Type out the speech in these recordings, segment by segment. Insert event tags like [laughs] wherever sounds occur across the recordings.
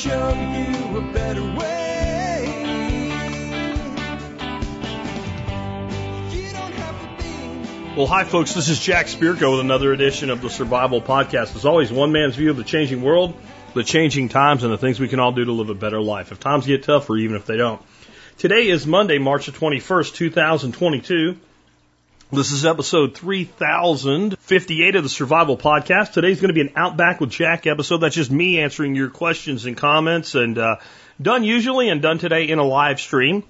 show you a better way. Well, hi, folks. This is Jack Spirko with another edition of the Survival Podcast. As always, one man's view of the changing world, the changing times, and the things we can all do to live a better life. If times get tougher, even if they don't. Today is Monday, March the 21st, 2022. This is episode 3058 of the Survival Podcast. Today's going to be an Outback with Jack episode. That's just me answering your questions and comments and uh, done usually and done today in a live stream.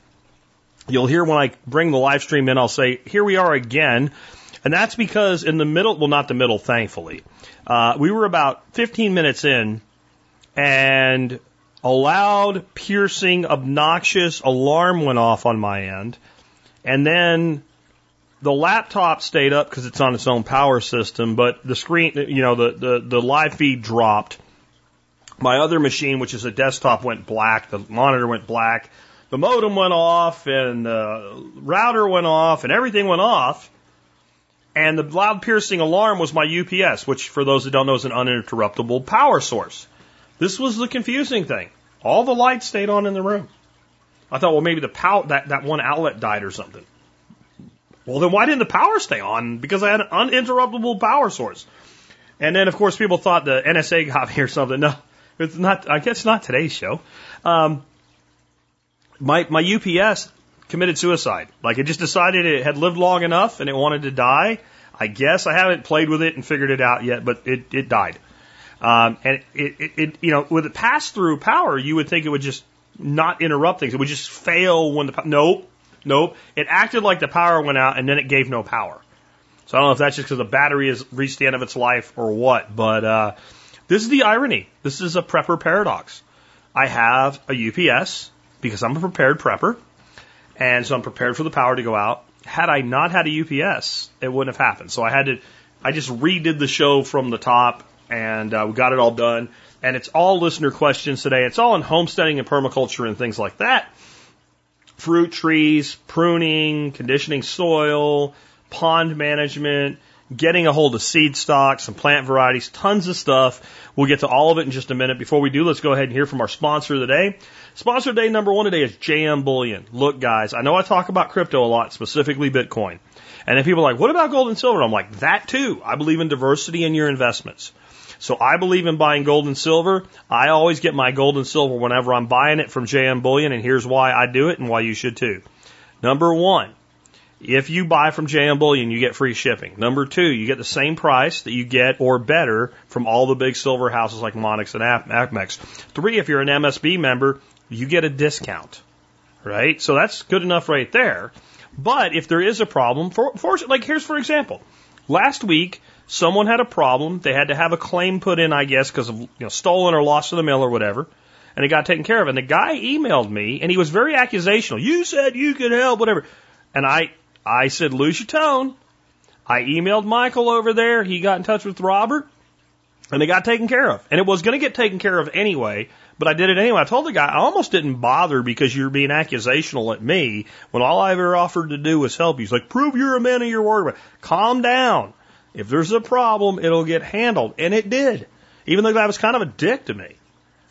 You'll hear when I bring the live stream in, I'll say, here we are again. And that's because in the middle, well, not the middle, thankfully, uh, we were about 15 minutes in and a loud, piercing, obnoxious alarm went off on my end. And then the laptop stayed up because it's on its own power system, but the screen, you know, the, the, the live feed dropped. My other machine, which is a desktop, went black. The monitor went black. The modem went off and the router went off and everything went off. And the loud piercing alarm was my UPS, which for those that don't know is an uninterruptible power source. This was the confusing thing. All the lights stayed on in the room. I thought, well, maybe the power, that, that one outlet died or something. Well, then why didn't the power stay on? Because I had an uninterruptible power source. And then, of course, people thought the NSA [laughs] got me or something. No, it's not, I guess not today's show. Um, my, my UPS committed suicide. Like it just decided it had lived long enough and it wanted to die. I guess I haven't played with it and figured it out yet, but it, it died. Um, and it, it, it, you know, with a pass through power, you would think it would just not interrupt things. It would just fail when the, nope, nope. It acted like the power went out and then it gave no power. So I don't know if that's just because the battery has reached the end of its life or what, but, uh, this is the irony. This is a prepper paradox. I have a UPS because I'm a prepared prepper and so I'm prepared for the power to go out. Had I not had a UPS, it wouldn't have happened. So I had to, I just redid the show from the top and uh, we got it all done. And it's all listener questions today. It's all in homesteading and permaculture and things like that. Fruit trees, pruning, conditioning soil, pond management, getting a hold of seed stocks and plant varieties, tons of stuff. We'll get to all of it in just a minute. Before we do, let's go ahead and hear from our sponsor of the day. Sponsor day number one today is JM Bullion. Look, guys, I know I talk about crypto a lot, specifically Bitcoin. And then people are like, what about gold and silver? I'm like, that too. I believe in diversity in your investments. So I believe in buying gold and silver. I always get my gold and silver whenever I'm buying it from JM Bullion, and here's why I do it and why you should too. Number one, if you buy from JM Bullion, you get free shipping. Number two, you get the same price that you get or better from all the big silver houses like Monex and APMEX. Three, if you're an MSB member, you get a discount, right? So that's good enough right there. But if there is a problem, for, for like here's for example, last week someone had a problem. They had to have a claim put in, I guess, because of you know stolen or lost to the mail or whatever, and it got taken care of. And the guy emailed me, and he was very accusational. You said you could help, whatever. And I I said, lose your tone. I emailed Michael over there. He got in touch with Robert, and they got taken care of. And it was going to get taken care of anyway, but I did it anyway. I told the guy I almost didn't bother because you're being accusational at me when all I ever offered to do was help you. He's like, prove you're a man of your word. Calm down. If there's a problem, it'll get handled. And it did. Even though that was kind of a dick to me.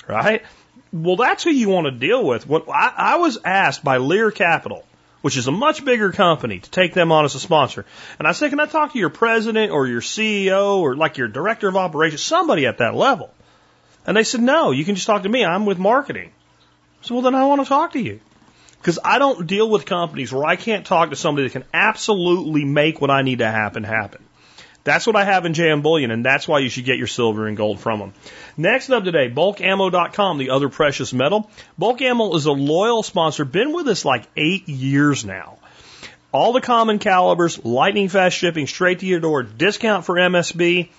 Right? Well, that's who you want to deal with. I, I was asked by Lear Capital, which is a much bigger company, to take them on as a sponsor. And I said, can I talk to your president or your CEO or like your director of operations, somebody at that level? And they said, no, you can just talk to me. I'm with marketing. So, well, then I want to talk to you. Because I don't deal with companies where I can't talk to somebody that can absolutely make what I need to happen happen. That's what I have in JM Bullion, and that's why you should get your silver and gold from them. Next up today, bulkammo.com, the other precious metal. Bulk Ammo is a loyal sponsor, been with us like eight years now. All the common calibers, lightning fast shipping straight to your door, discount for MSB,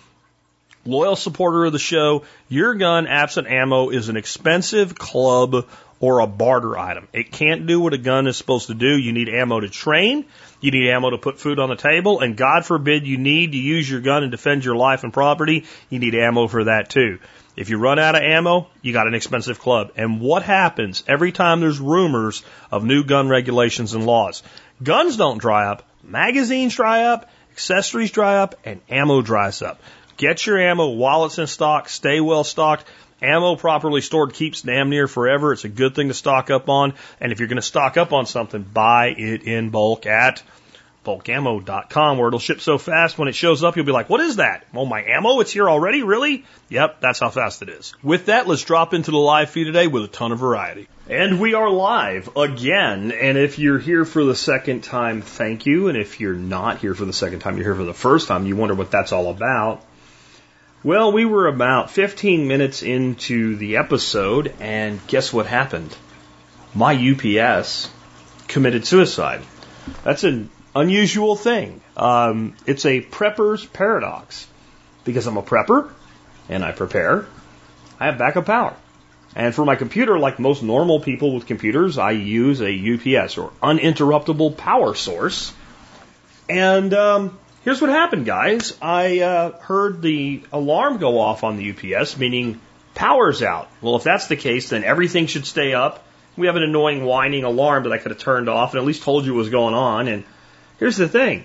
loyal supporter of the show. Your gun, absent ammo, is an expensive club or a barter item. It can't do what a gun is supposed to do. You need ammo to train. You need ammo to put food on the table. And God forbid you need to use your gun and defend your life and property. You need ammo for that too. If you run out of ammo, you got an expensive club. And what happens every time there's rumors of new gun regulations and laws? Guns don't dry up. Magazines dry up. Accessories dry up and ammo dries up. Get your ammo while it's in stock. Stay well stocked. Ammo properly stored keeps damn near forever. It's a good thing to stock up on. And if you're going to stock up on something, buy it in bulk at bulkammo.com where it'll ship so fast when it shows up you'll be like, what is that? Oh, my ammo? It's here already? Really? Yep, that's how fast it is. With that, let's drop into the live feed today with a ton of variety. And we are live again. And if you're here for the second time, thank you. And if you're not here for the second time, you're here for the first time, you wonder what that's all about. Well, we were about 15 minutes into the episode, and guess what happened? My UPS committed suicide. That's an unusual thing. Um, it's a prepper's paradox. Because I'm a prepper and I prepare, I have backup power. And for my computer, like most normal people with computers, I use a UPS or uninterruptible power source. And um, here's what happened, guys. I uh, heard the alarm go off on the UPS, meaning power's out. Well, if that's the case, then everything should stay up. We have an annoying whining alarm that I could have turned off and at least told you what was going on. And Here's the thing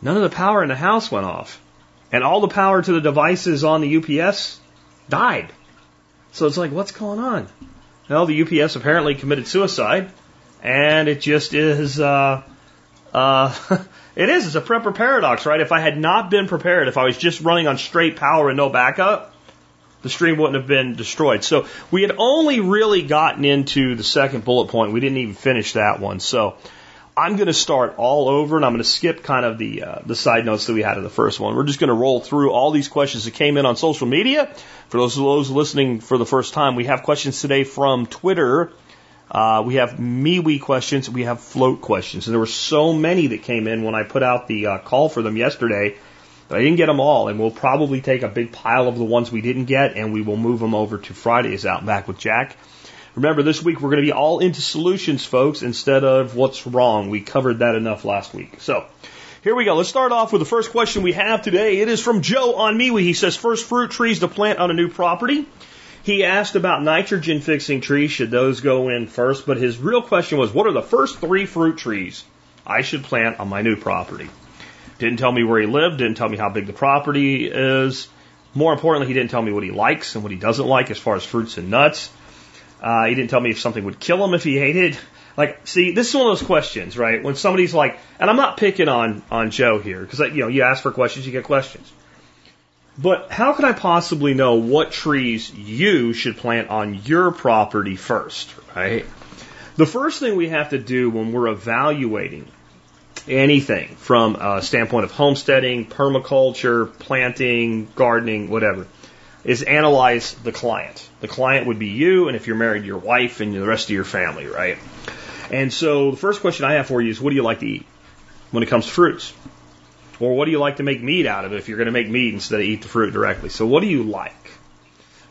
none of the power in the house went off, and all the power to the devices on the UPS died. So it's like, what's going on? Well, the UPS apparently committed suicide, and it just is. Uh, uh, [laughs] it is. It's a prepper paradox, right? If I had not been prepared, if I was just running on straight power and no backup, the stream wouldn't have been destroyed. So we had only really gotten into the second bullet point. We didn't even finish that one. So I'm going to start all over and I'm going to skip kind of the, uh, the side notes that we had in the first one. We're just going to roll through all these questions that came in on social media. For those, those listening for the first time, we have questions today from Twitter. Uh, we have MeWe questions. We have Flote questions. And there were so many that came in when I put out the uh, call for them yesterday that I didn't get them all. And we'll probably take a big pile of the ones we didn't get and we will move them over to Friday's Out Back with Jack. Remember, this week we're going to be all into solutions, folks, instead of what's wrong. We covered that enough last week. So, here we go. Let's start off with the first question we have today. It is from Joe on MeWe. He says, first fruit trees to plant on a new property. He asked about nitrogen fixing trees. Should those go in first? But his real question was, what are the first three fruit trees I should plant on my new property? Didn't tell me where he lived. Didn't tell me how big the property is. More importantly, he didn't tell me what he likes and what he doesn't like as far as fruits and nuts. Uh, he didn't tell me if something would kill him if he ate it. Like, see, this is one of those questions, right? When somebody's like, and I'm not picking on on Joe here because you know you ask for questions, you get questions. But how can I possibly know what trees you should plant on your property first, right? The first thing we have to do when we're evaluating anything from a standpoint of homesteading, permaculture, planting, gardening, whatever, is analyze the client. The client would be you, and if you're married, your wife and the rest of your family, right? And so the first question I have for you is what do you like to eat when it comes to fruits? Or what do you like to make meat out of if you're going to make meat instead of eat the fruit directly? So what do you like?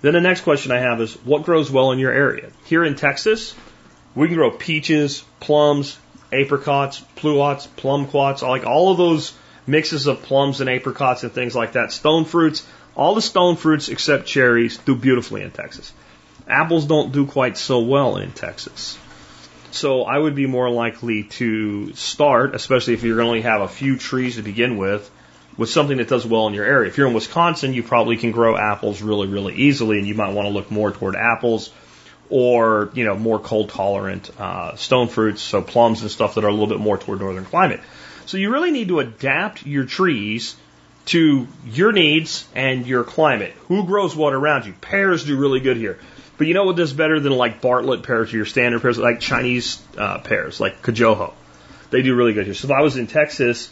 Then the next question I have is what grows well in your area? Here in Texas, we can grow peaches, plums, apricots, pluots, plumquats, like all of those mixes of plums and apricots and things like that. Stone fruits, all the stone fruits except cherries do beautifully in Texas. Apples don't do quite so well in Texas. So I would be more likely to start, especially if you're going to only have a few trees to begin with, with something that does well in your area. If you're in Wisconsin, you probably can grow apples really, really easily, and you might want to look more toward apples or you know more cold tolerant uh, stone fruits, so plums and stuff that are a little bit more toward northern climate. So you really need to adapt your trees to your needs and your climate. Who grows what around you? Pears do really good here. But you know what does better than like Bartlett pears or your standard pears, like Chinese uh, pears, like Corojo? They do really good here. So if I was in Texas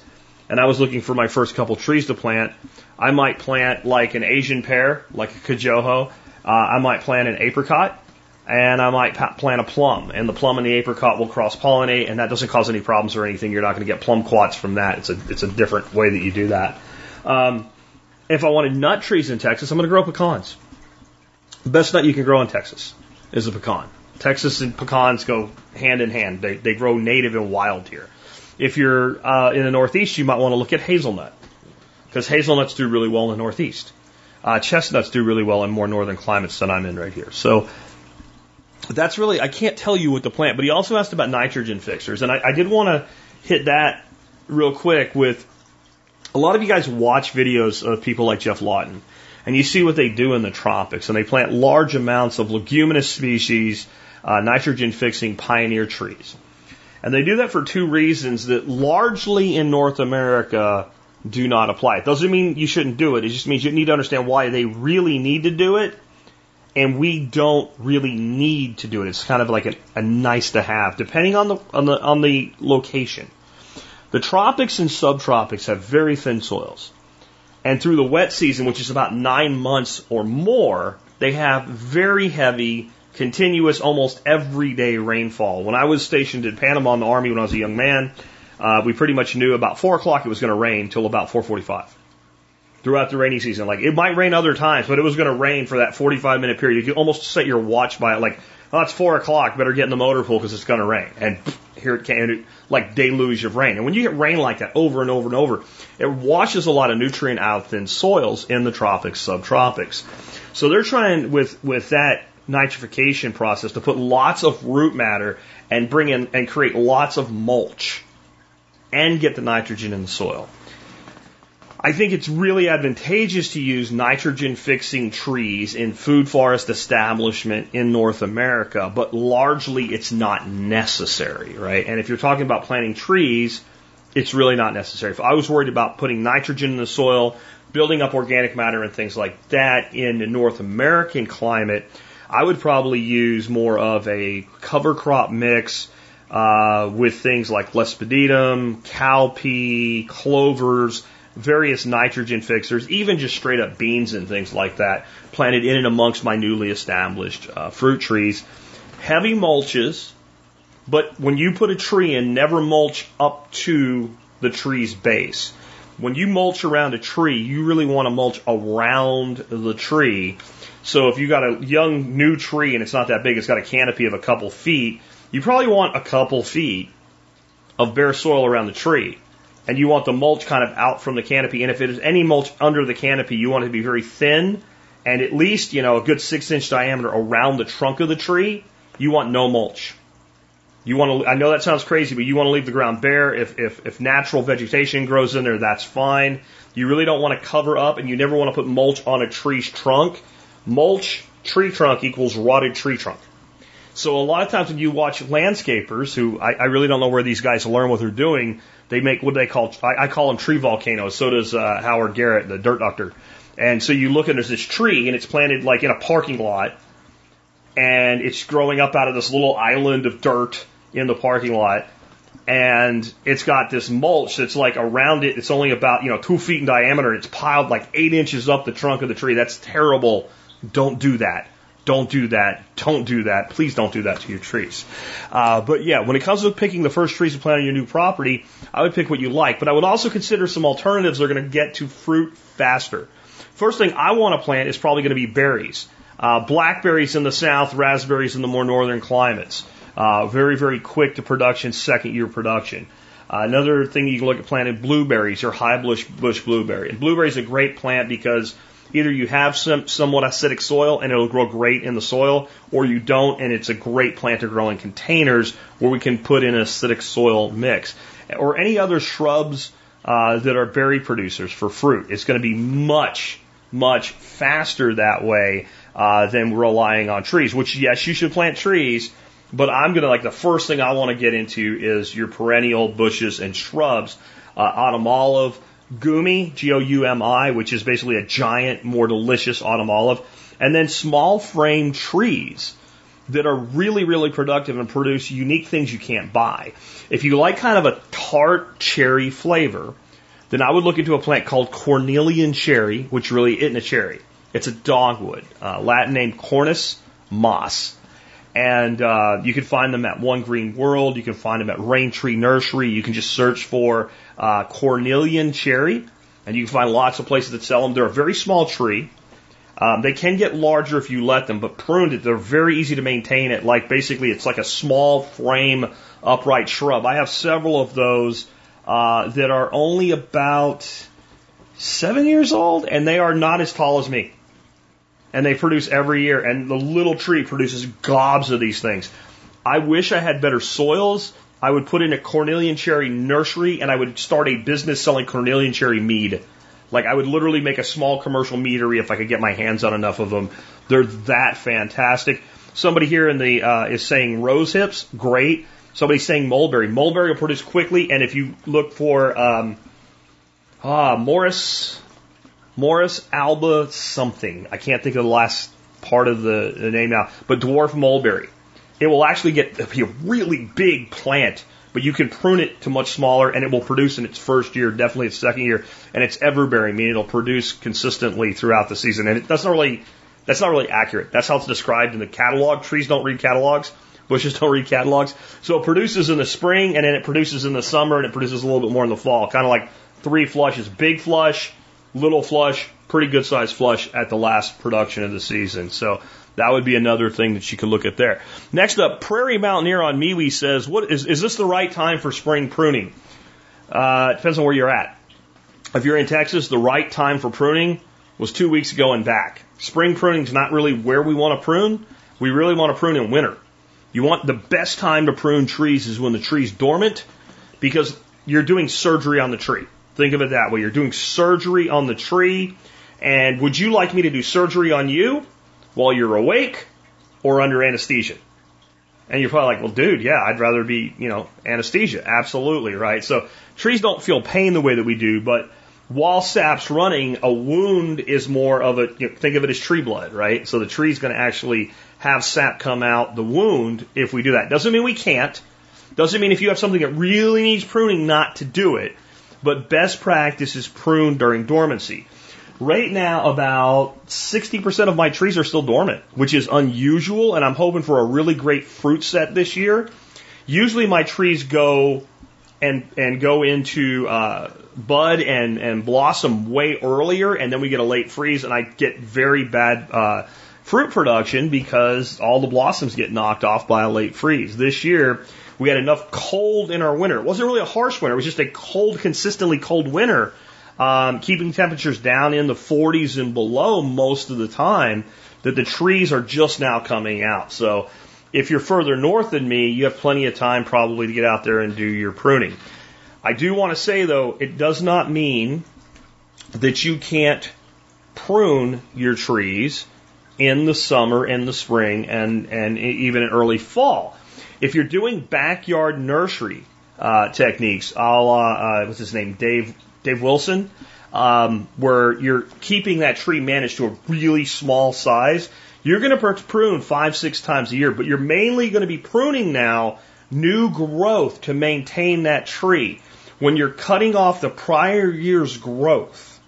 and I was looking for my first couple trees to plant, I might plant like an Asian pear, like a Corojo. Uh, I might plant an apricot, and I might plant a plum, and the plum and the apricot will cross pollinate, and that doesn't cause any problems or anything. You're not going to get plumquats from that. It's a it's a different way that you do that. Um, if I wanted nut trees in Texas, I'm going to grow pecans. The best nut you can grow in Texas is a pecan. Texas and pecans go hand in hand. They, they grow native and wild here. If you're uh, in the Northeast, you might want to look at hazelnut because hazelnuts do really well in the Northeast. Uh, chestnuts do really well in more northern climates than I'm in right here. So that's really, I can't tell you what the plant, but he also asked about nitrogen fixers. And I, I did want to hit that real quick with a lot of you guys watch videos of people like Geoff Lawton. And you see what they do in the tropics, and they plant large amounts of leguminous species, uh, nitrogen fixing pioneer trees. And they do that for two reasons that largely in North America do not apply. It doesn't mean you shouldn't do it. It just means you need to understand why they really need to do it and we don't really need to do it. It's kind of like a, a nice to have, depending on the on the on the location. The tropics and subtropics have very thin soils, and through the wet season, which is about nine months or more, they have very heavy, continuous, almost everyday rainfall. When I was stationed in Panama in the Army when I was a young man, uh, we pretty much knew about four o'clock it was going to rain till about 4:45 throughout the rainy season. Like it might rain other times, but it was going to rain for that 45 minute period. You could almost set your watch by it, like, oh, it's four o'clock, better get in the motor pool because it's going to rain. And here it came, like deluge of rain. And when you get rain like that over and over and over, it washes a lot of nutrient out thin soils in the tropics, subtropics. So they're trying with with that nitrification process to put lots of root matter and bring in and create lots of mulch and get the nitrogen in the soil. I think it's really advantageous to use nitrogen fixing trees in food forest establishment in North America, but largely it's not necessary, right? And if you're talking about planting trees, it's really not necessary. If I was worried about putting nitrogen in the soil, building up organic matter and things like that in the North American climate, I would probably use more of a cover crop mix uh, with things like Lespedeza, cowpea, clovers, various nitrogen fixers, even just straight up beans and things like that, planted in and amongst my newly established uh, fruit trees. Heavy mulches, but when you put a tree in, never mulch up to the tree's base. When you mulch around a tree, you really want to mulch around the tree. So if you got a young new tree and it's not that big, it's got a canopy of a couple feet, you probably want a couple feet of bare soil around the tree and you want the mulch kind of out from the canopy. And if it is any mulch under the canopy, you want it to be very thin and at least, you know, a good six inch diameter around the trunk of the tree. You want no mulch. You want to, I know that sounds crazy, but you want to leave the ground bare. If, if, if natural vegetation grows in there, that's fine. You really don't want to cover up and you never want to put mulch on a tree's trunk. Mulch, tree trunk equals rotted tree trunk. So a lot of times when you watch landscapers, who I, I really don't know where these guys learn what they're doing, they make what they call? I, I call them tree volcanoes. So does uh, Howard Garrett, the dirt doctor. And so you look and there's this tree and it's planted like in a parking lot, and it's growing up out of this little island of dirt in the parking lot. And it's got this mulch that's like around it. It's only about, you know, two feet in diameter. It's piled like eight inches up the trunk of the tree. That's terrible. Don't do that. Don't do that. Don't do that. Please don't do that to your trees. Uh, but yeah, when it comes to picking the first trees to plant on your new property, I would pick what you like. But I would also consider some alternatives that are going to get to fruit faster. First thing I want to plant is probably going to be berries. Uh, blackberries in the south, raspberries in the more northern climates. Uh, very, very quick to production, second year production. Uh, another thing you can look at planting blueberries or high bush, bush blueberry. And blueberry is a great plant because Either you have some somewhat acidic soil and it'll grow great in the soil, or you don't and it's a great plant to grow in containers where we can put in an acidic soil mix. Or any other shrubs uh, that are berry producers for fruit. It's going to be much, much faster that way uh, than relying on trees, which, yes, you should plant trees, but I'm going to like the first thing I want to get into is your perennial bushes and shrubs. Uh, autumn olive, Goumi, G-O-U-M-I, which is basically a giant, more delicious autumn olive, and then small frame trees that are really, really productive and produce unique things you can't buy. If you like kind of a tart cherry flavor, then I would look into a plant called Cornelian cherry, which really isn't a cherry. It's a dogwood, uh, Latin name Cornus mas. And uh, you can find them at One Green World. You can find them at Rain Tree Nursery. You can just search for uh, Cornelian cherry, and you can find lots of places that sell them. They're a very small tree. Um, they can get larger if you let them, but pruned, they're very easy to maintain. It like basically it's like a small frame upright shrub. I have several of those uh, that are only about seven years old, and they are not as tall as me and they produce every year. And the little tree produces gobs of these things. I wish I had better soils. I would put in a Cornelian cherry nursery and I would start a business selling Cornelian cherry mead. Like I would literally make a small commercial meadery if I could get my hands on enough of them. They're that fantastic. Somebody here in the uh, is saying rose hips, great. Somebody's saying mulberry. Mulberry will produce quickly, and if you look for um, ah Morus Morus alba something, I can't think of the last part of the, the name now, but dwarf mulberry. It will actually get be a really big plant, but you can prune it to much smaller, and it will produce in its first year, definitely its second year, and it's everbearing, meaning it'll produce consistently throughout the season. And it, that's not really that's not really accurate. That's how it's described in the catalog. Trees don't read catalogs. Bushes don't read catalogs. So it produces in the spring and then it produces in the summer and it produces a little bit more in the fall. Kind of like three flushes. Big flush, little flush, pretty good sized flush at the last production of the season. So that would be another thing that you could look at there. Next up, Prairie Mountaineer on MeWe says, "What is is this the right time for spring pruning?" Uh, it depends on where you're at. If you're in Texas, the right time for pruning was two weeks ago and back. Spring pruning is not really where we want to prune. We really want to prune in winter. You want the best time to prune trees is when the tree's dormant because you're doing surgery on the tree. Think of it that way. You're doing surgery on the tree. And would you like me to do surgery on you while you're awake or under anesthesia? And you're probably like, well, dude, yeah, I'd rather be, you know, anesthesia. Absolutely, right? So trees don't feel pain the way that we do, but while sap's running, a wound is more of a, you know, think of it as tree blood, right? So the tree's going to actually have sap come out the wound if we do that. Doesn't mean we can't. Doesn't mean if you have something that really needs pruning not to do it. But best practice is prune during dormancy. Right now, about 60% of my trees are still dormant, which is unusual, and I'm hoping for a really great fruit set this year. Usually my trees go and, and go into, uh, bud and, and blossom way earlier, and then we get a late freeze, and I get very bad, uh, fruit production because all the blossoms get knocked off by a late freeze. This year, we had enough cold in our winter. It wasn't really a harsh winter. It was just a cold, consistently cold winter um, keeping temperatures down in the 40s and below most of the time, that the trees are just now coming out. So if you're further north than me, you have plenty of time probably to get out there and do your pruning. I do want to say though, it does not mean that you can't prune your trees in the summer in the spring and, and even in early fall. If you're doing backyard nursery uh, techniques, a la, uh, what's his name, Dave Dave Wilson, um, where you're keeping that tree managed to a really small size, you're going to prune five, six times a year, but you're mainly going to be pruning now new growth to maintain that tree. When you're cutting off the prior year's growth,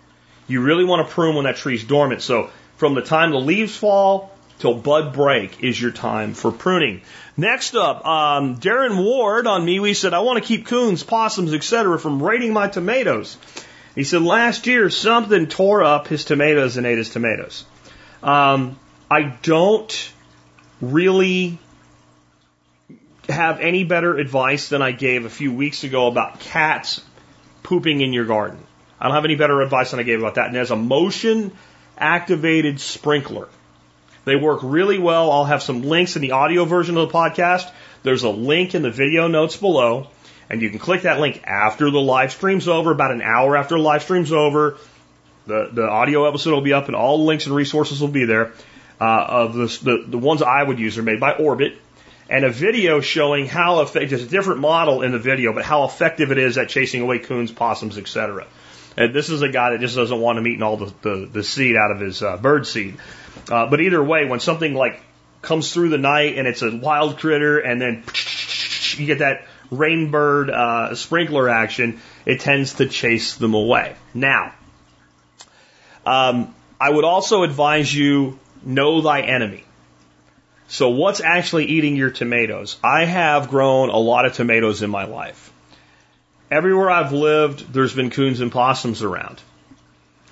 you really want to prune when that tree's dormant. So from the time the leaves fall till bud break is your time for pruning. Next up, um, Darren Ward on MeWe said, I want to keep coons, possums, etc. from raiding my tomatoes. He said last year something tore up his tomatoes and ate his tomatoes. Um, I don't really have any better advice than I gave a few weeks ago about cats pooping in your garden. I don't have any better advice than I gave about that. And there's a motion activated sprinkler. They work really well. I'll have some links in the audio version of the podcast. There's a link in the video notes below, and you can click that link after the live stream's over, about an hour after the live stream's over. The, the audio episode will be up, and all the links and resources will be there. Uh, of the, the, the ones I would use are made by Orbit, and a video showing how effective, there's a different model in the video, but how effective it is at chasing away coons, possums, etc. And this is a guy that just doesn't want them eating all the, the, the seed out of his uh, bird seed. Uh, but either way, when something like comes through the night and it's a wild critter and then you get that rainbird uh, sprinkler action, it tends to chase them away. Now, um, I would also advise you know thy enemy. So what's actually eating your tomatoes? I have grown a lot of tomatoes in my life. Everywhere I've lived, there's been coons and possums around.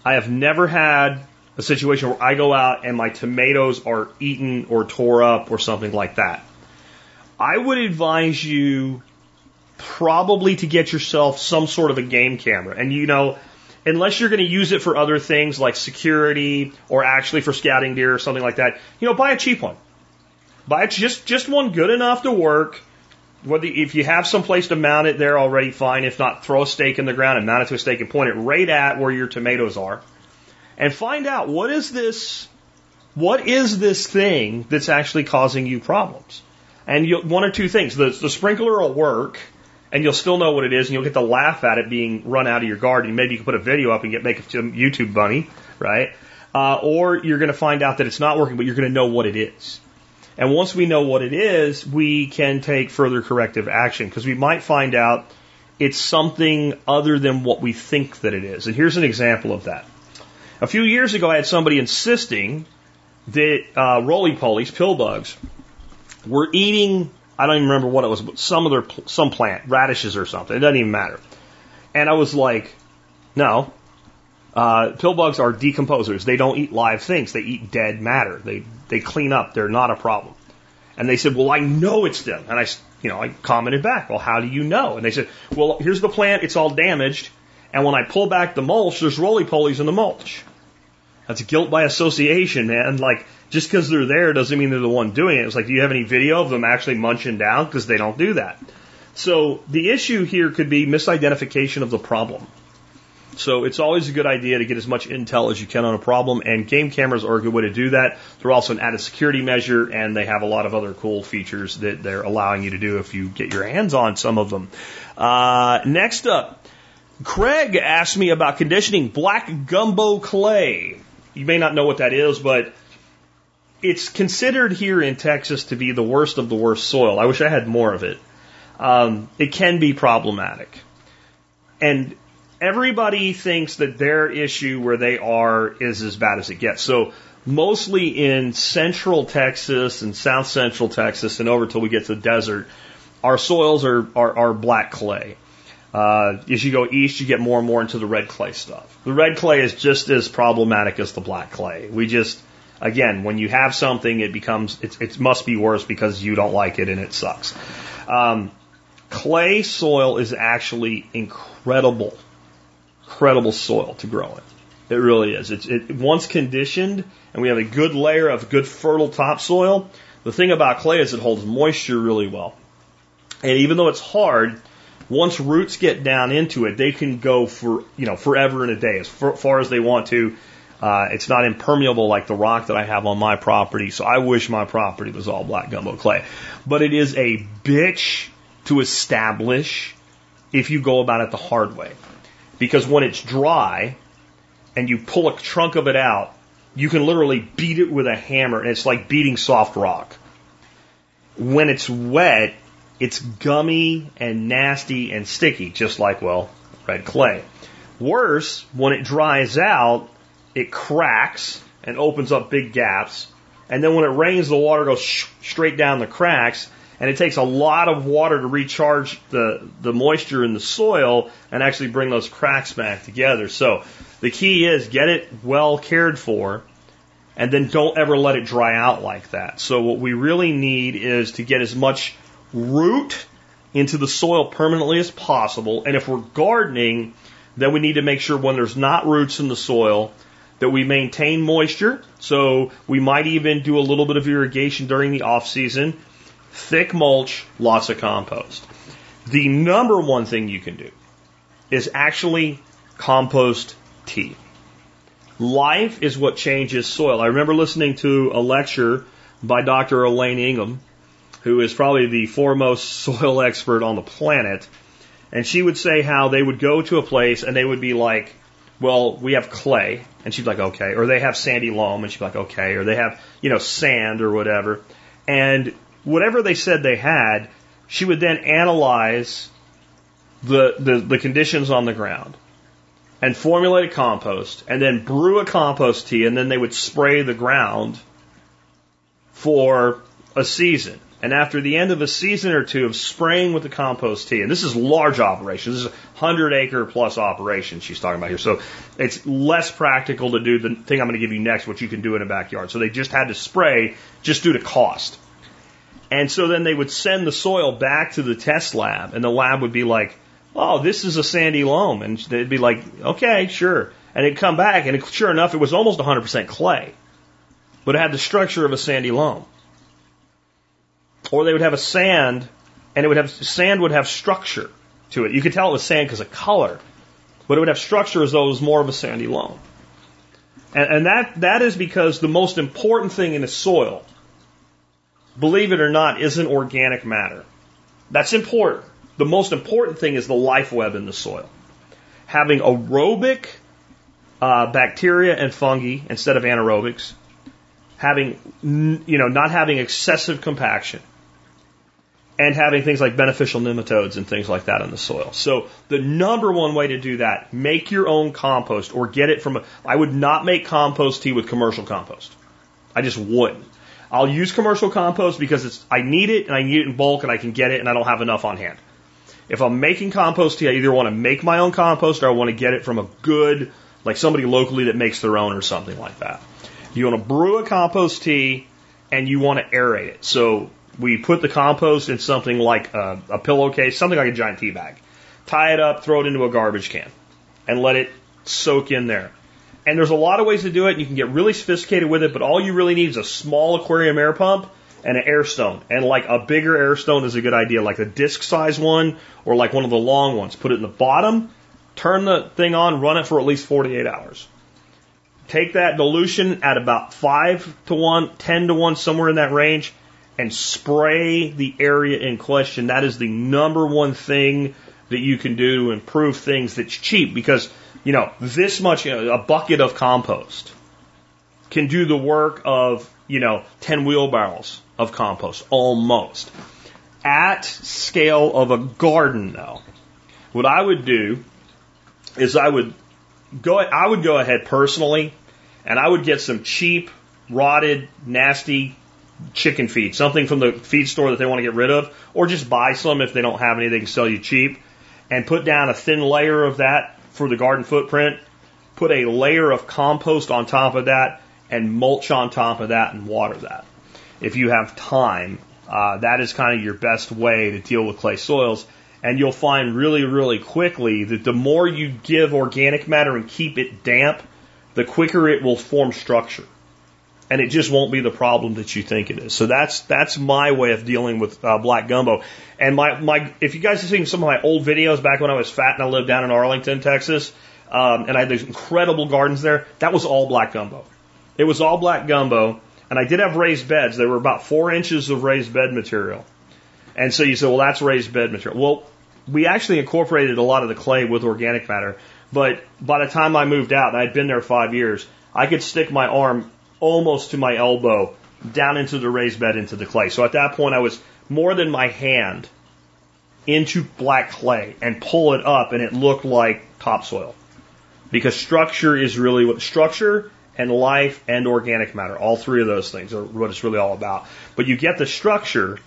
I have never had a situation where I go out and my tomatoes are eaten or tore up or something like that. I would advise you probably to get yourself some sort of a game camera. And you know, unless you're going to use it for other things like security or actually for scouting deer or something like that, you know, buy a cheap one. Buy just just one good enough to work. whether if you have some place to mount it there already, fine. If not, throw a stake in the ground and mount it to a stake and point it right at where your tomatoes are, and find out what is this, what is this thing that's actually causing you problems. And you, one or two things: the, the sprinkler will work, and you'll still know what it is, and you'll get to laugh at it being run out of your garden. Maybe you can put a video up and get make a YouTube bunny, right? Uh, or you're going to find out that it's not working, but you're going to know what it is. And once we know what it is, we can take further corrective action because we might find out it's something other than what we think that it is. And here's an example of that. A few years ago, I had somebody insisting that uh, roly polies, pill bugs, were eating. I don't even remember what it was, but some other some plant, radishes or something. It doesn't even matter. And I was like, no. Uh, pill bugs are decomposers. They don't eat live things. They eat dead matter. They they clean up. They're not a problem. And they said, well, I know it's them. And I, you know, I commented back, well, how do you know? And they said, well, here's the plant. It's all damaged. And when I pull back the mulch, there's roly polies in the mulch. That's guilt by association, man. Like, just because they're there doesn't mean they're the one doing it. It's like, do you have any video of them actually munching down? Because they don't do that. So the issue here could be misidentification of the problem. So it's always a good idea to get as much intel as you can on a problem, and game cameras are a good way to do that. They're also an added security measure, and they have a lot of other cool features that they're allowing you to do if you get your hands on some of them. Uh, next up, Craig asked me about conditioning black gumbo clay. You may not know what that is, but it's considered here in Texas to be the worst of the worst soil. I wish I had more of it. Um, it can be problematic. And everybody thinks that their issue where they are is as bad as it gets. So mostly in central Texas and south central Texas and over till we get to the desert, our soils are, are, are black clay. Uh, as you go east, you get more and more into the red clay stuff. The red clay is just as problematic as the black clay. We just, again, when you have something, it becomes, it, it must be worse because you don't like it and it sucks. Um, clay soil is actually incredible incredible soil to grow in. It really is. It's it, once conditioned, and we have a good layer of good fertile topsoil. The thing about clay is it holds moisture really well, and even though it's hard, once roots get down into it, they can go for you know forever and a day as far as they want to. Uh, it's not impermeable like the rock that I have on my property, so I wish my property was all black gumbo clay. But it is a bitch to establish if you go about it the hard way. Because when it's dry and you pull a trunk of it out, you can literally beat it with a hammer and it's like beating soft rock. When it's wet, it's gummy and nasty and sticky, just like, well, red clay. Worse, when it dries out, it cracks and opens up big gaps. And then when it rains, the water goes straight down the cracks and it takes a lot of water to recharge the, the moisture in the soil and actually bring those cracks back together. So the key is get it well cared for and then don't ever let it dry out like that. So what we really need is to get as much root into the soil permanently as possible. And if we're gardening, then we need to make sure when there's not roots in the soil that we maintain moisture. So we might even do a little bit of irrigation during the off season thick mulch, lots of compost. The number one thing you can do is actually compost tea. Life is what changes soil. I remember listening to a lecture by Dr. Elaine Ingham, who is probably the foremost [laughs] soil expert on the planet. And she would say how they would go to a place and they would be like, well, we have clay. And she'd be like, okay. Or they have sandy loam. And she'd be like, okay. Or they have, you know, sand or whatever. And whatever they said they had, she would then analyze the, the, the conditions on the ground and formulate a compost and then brew a compost tea and then they would spray the ground for a season. And after the end of a season or two of spraying with the compost tea, and this is large operation, this is a hundred acre plus operation she's talking about here. So it's less practical to do the thing I'm going to give you next, which you can do in a backyard. So they just had to spray just due to cost. And so then they would send the soil back to the test lab, and the lab would be like, oh, this is a sandy loam. And they'd be like, okay, sure. And it'd come back, and it, sure enough, it was almost 100% clay, but it had the structure of a sandy loam. Or they would have a sand and it would have sand would have structure to it. You could tell it was sand because of color, but it would have structure as though it was more of a sandy loam. And, and that that is because the most important thing in the soil, believe it or not, isn't organic matter. That's important. The most important thing is the life web in the soil. Having aerobic uh, bacteria and fungi instead of anaerobics, having you know not having excessive compaction, and having things like beneficial nematodes and things like that in the soil. So the number one way to do that, make your own compost or get it from a, I would not make compost tea with commercial compost. I just wouldn't. I'll use commercial compost because it's, I need it and I need it in bulk and I can get it and I don't have enough on hand. If I'm making compost tea, I either want to make my own compost or I want to get it from a good, like somebody locally that makes their own or something like that. You want to brew a compost tea and you want to aerate it. So we put the compost in something like a, a pillowcase, something like a giant tea bag. Tie it up, throw it into a garbage can, and let it soak in there. And there's a lot of ways to do it. You can get really sophisticated with it, but all you really need is a small aquarium air pump and an air stone. And like a bigger air stone is a good idea, like a disc size one or like one of the long ones. Put it in the bottom, turn the thing on, run it for at least 48 hours. Take that dilution at about 5 to 1, 10 to 1, somewhere in that range, and spray the area in question. That is the number one thing that you can do to improve things that's cheap because, you know, this much, you know, a bucket of compost can do the work of, you know, 10 wheelbarrows of compost almost. At scale of a garden though, what I would do is I would go, I would go ahead personally and I would get some cheap, rotted, nasty chicken feed, something from the feed store that they want to get rid of, or just buy some if they don't have any they can sell you cheap, and put down a thin layer of that for the garden footprint. Put a layer of compost on top of that, and mulch on top of that, and water that. If you have time, uh, that is kind of your best way to deal with clay soils. And you'll find really, really quickly that the more you give organic matter and keep it damp, the quicker it will form structure and it just won't be the problem that you think it is. So that's that's my way of dealing with uh, black gumbo. And my my if you guys have seen some of my old videos back when I was fat and I lived down in Arlington, Texas, um, and I had these incredible gardens there, that was all black gumbo. It was all black gumbo, and I did have raised beds. There were about four inches of raised bed material. And so you say, well, that's raised bed material. Well, we actually incorporated a lot of the clay with organic matter, but by the time I moved out, and I'd been there five years, I could stick my arm almost to my elbow down into the raised bed into the clay. So at that point, I was more than my hand into black clay and pull it up, and it looked like topsoil. Because structure is really what structure and life and organic matter, all three of those things are what it's really all about. But you get the structure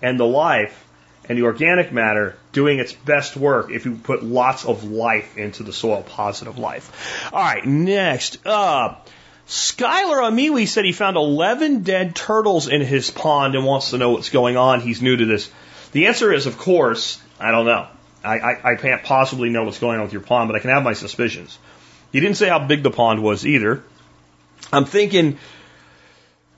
and the life and the organic matter doing its best work if you put lots of life into the soil, positive life. All right, next up. Skylar on MeWe said he found 11 dead turtles in his pond and wants to know what's going on. He's new to this. The answer is, of course, I don't know. I, I, I can't possibly know what's going on with your pond, but I can have my suspicions. He didn't say how big the pond was either. I'm thinking,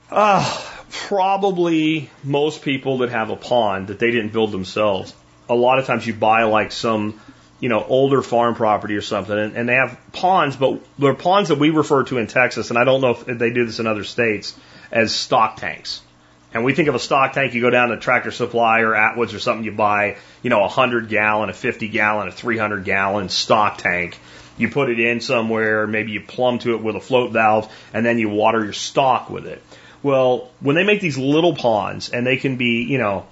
uh, probably most people that have a pond that they didn't build themselves, a lot of times you buy like some you know, older farm property or something, and, and they have ponds, but they're ponds that we refer to in Texas, and I don't know if they do this in other states, as stock tanks. And we think of a stock tank, you go down to Tractor Supply or Atwoods or something, you buy, you know, a 100 gallon, a 50 gallon, a 300 gallon stock tank. You put it in somewhere, maybe you plumb to it with a float valve, and then you water your stock with it. Well, when they make these little ponds, and they can be, you know,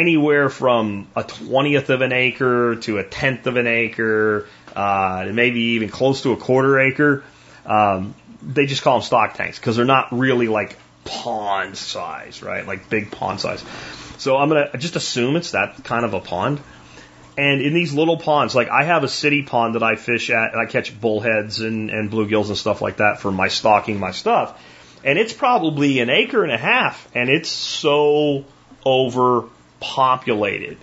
anywhere from a twentieth of an acre to a tenth of an acre, uh, maybe even close to a quarter acre. Um, they just call them stock tanks because they're not really like pond size, right? Like big pond size. So I'm gonna just assume it's that kind of a pond. And in these little ponds, like I have a city pond that I fish at, and I catch bullheads and, and bluegills and stuff like that for my stocking my stuff. And it's probably an acre and a half, and it's so over populated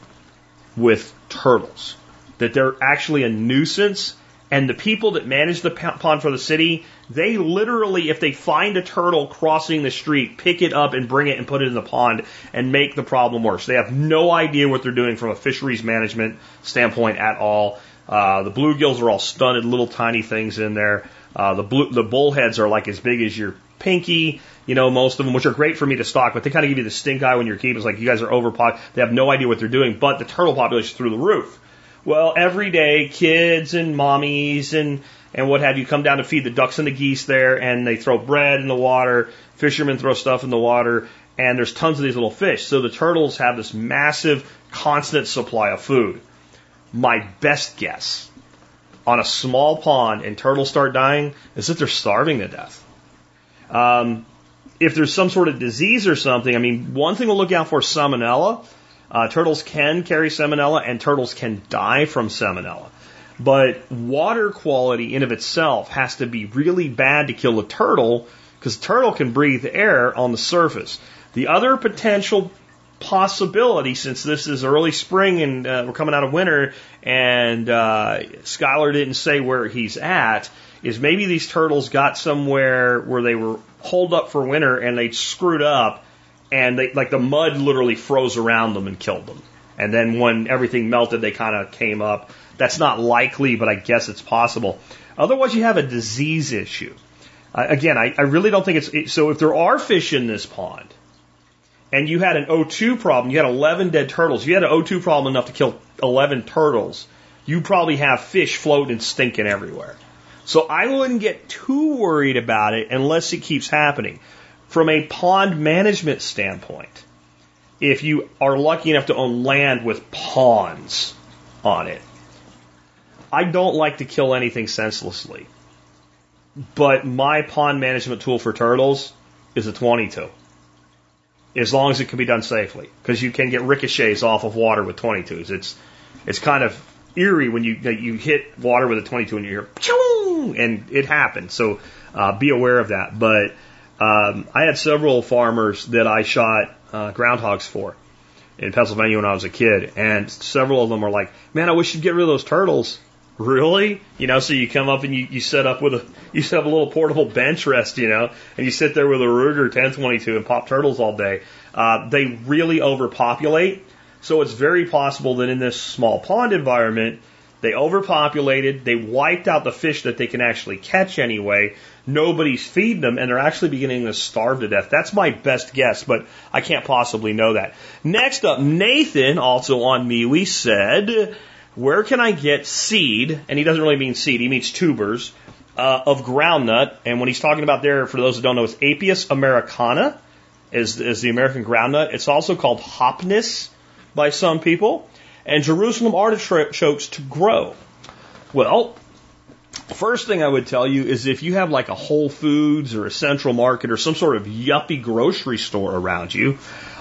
with turtles that they're actually a nuisance And the people that manage the pond for the city, they literally, if they find a turtle crossing the street, pick it up and bring it and put it in the pond and make the problem worse. They have no idea what they're doing from a fisheries management standpoint at all. Uh, the bluegills are all stunted, little tiny things in there. Uh, the blue, the bullheads are like as big as your pinky, you know, most of them, which are great for me to stock, but they kind of give you the stink eye when you're keeping. It's like you guys are overpop. They have no idea what they're doing, but the turtle population is through the roof. Well, every day, kids and mommies and and what have you come down to feed the ducks and the geese there, and they throw bread in the water. Fishermen throw stuff in the water, and there's tons of these little fish. So the turtles have this massive, constant supply of food. My best guess on a small pond and turtles start dying is that they're starving to death. Um, if there's some sort of disease or something, I mean, one thing to look out for is salmonella uh, turtles can carry salmonella and turtles can die from salmonella. But water quality in of itself has to be really bad to kill a turtle because turtle can breathe air on the surface. The other potential possibility, since this is early spring and uh, we're coming out of winter, and uh, Skylar didn't say where he's at, is maybe these turtles got somewhere where they were holed up for winter and they screwed up and they, like the mud literally froze around them and killed them. And then when everything melted, they kind of came up. That's not likely, but I guess it's possible. Otherwise, you have a disease issue. Uh, again, I, I really don't think it's it, so. If there are fish in this pond, and you had an O2 problem, you had 11 dead turtles. You had an O2 problem enough to kill 11 turtles, you probably have fish floating and stinking everywhere. So I wouldn't get too worried about it unless it keeps happening from a pond management standpoint, if you are lucky enough to own land with ponds on it, I don't like to kill anything senselessly. But my pond management tool for turtles is a 22. As long as it can be done safely. Because you can get ricochets off of water with 22s. It's, it's kind of eerie when you, you hit water with a 22 and you hear, and it happens. So, uh, be aware of that. But, um, I had several farmers that I shot uh, groundhogs for in Pennsylvania when I was a kid, and several of them were like, "Man, I wish you'd get rid of those turtles." Really? You know, so you come up and you, you set up with a you set up a little portable bench rest, you know, and you sit there with a Ruger 1022 and pop turtles all day. Uh, they really overpopulate, so it's very possible that in this small pond environment, they overpopulated, they wiped out the fish that they can actually catch anyway, nobody's feeding them and they're actually beginning to starve to death. That's my best guess, but I can't possibly know that. Next up, Nathan, also on MeWe, said, where can I get seed? And he doesn't really mean seed, he means tubers uh, of groundnut. And when he's talking about there, for those who don't know, it's Apios americana is, is the American groundnut. It's also called hopnis by some people. And Jerusalem artichokes to grow. Well, First thing I would tell you is if you have like a Whole Foods or a Central Market or some sort of yuppie grocery store around you,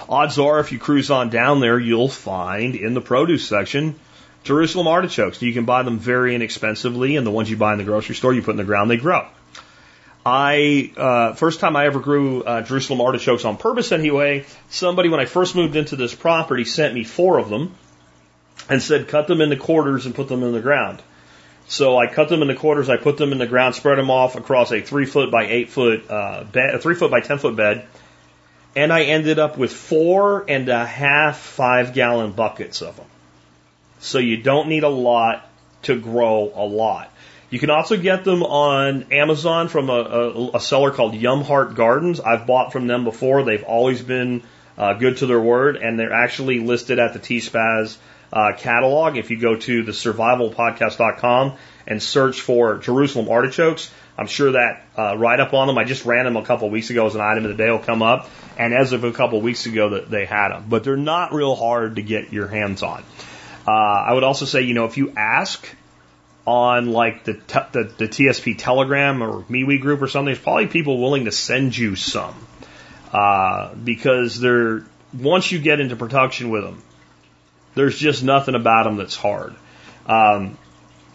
odds are if you cruise on down there, you'll find in the produce section Jerusalem artichokes. You can buy them very inexpensively, and the ones you buy in the grocery store, you put in the ground, they grow. I uh, first time I ever grew uh, Jerusalem artichokes on purpose anyway. Somebody when I first moved into this property sent me four of them and said cut them into quarters and put them in the ground. So I cut them into quarters. I put them in the ground, spread them off across a three foot by eight foot uh, bed, a three foot by ten foot bed, and I ended up with four and a half five gallon buckets of them. So you don't need a lot to grow a lot. You can also get them on Amazon from a, a, a seller called Yum Yumheart Gardens. I've bought from them before. They've always been uh, good to their word, and they're actually listed at the TSPaz uh, catalog. If you go to the survivalpodcast.com and search for Jerusalem artichokes, I'm sure that uh, right up on them. I just ran them a couple of weeks ago as an item of the day will come up, and as of a couple of weeks ago, that they had them. But they're not real hard to get your hands on. Uh, I would also say, you know, if you ask on like the, t- the the TSP Telegram or MeWe group or something, there's probably people willing to send you some uh, because they're once you get into production with them, there's just nothing about them that's hard. Um,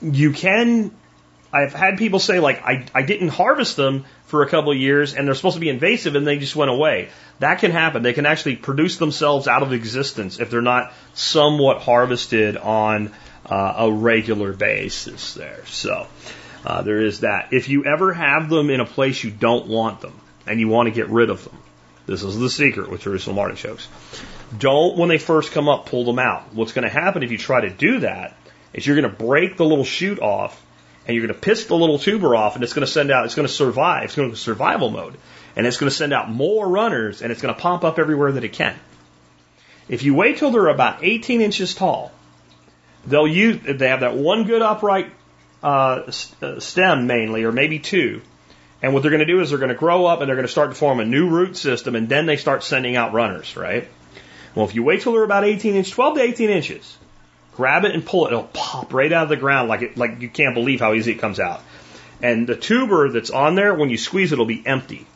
you can. I've had people say like I I didn't harvest them for a couple of years and they're supposed to be invasive and they just went away. That can happen. They can actually produce themselves out of existence if they're not somewhat harvested on uh, a regular basis there. So uh, there is that. If you ever have them in a place you don't want them and you want to get rid of them, this is the secret with Jerusalem artichokes. Don't, when they first come up, pull them out. What's going to happen if you try to do that is you're going to break the little shoot off and you're going to piss the little tuber off and it's going to send out, it's going to survive, it's going to survival mode and it's going to send out more runners and it's going to pop up everywhere that it can. If you wait till they're about 18 inches tall, they'll use, they have that one good upright uh, uh stem mainly, or maybe two. And what they're going to do is they're going to grow up and they're going to start to form a new root system and then they start sending out runners, right? Well, if you wait till they're about 18 inches, 12 to 18 inches, grab it and pull it. It'll pop right out of the ground like it, like you can't believe how easy it comes out. And the tuber that's on there, when you squeeze it, it'll be empty.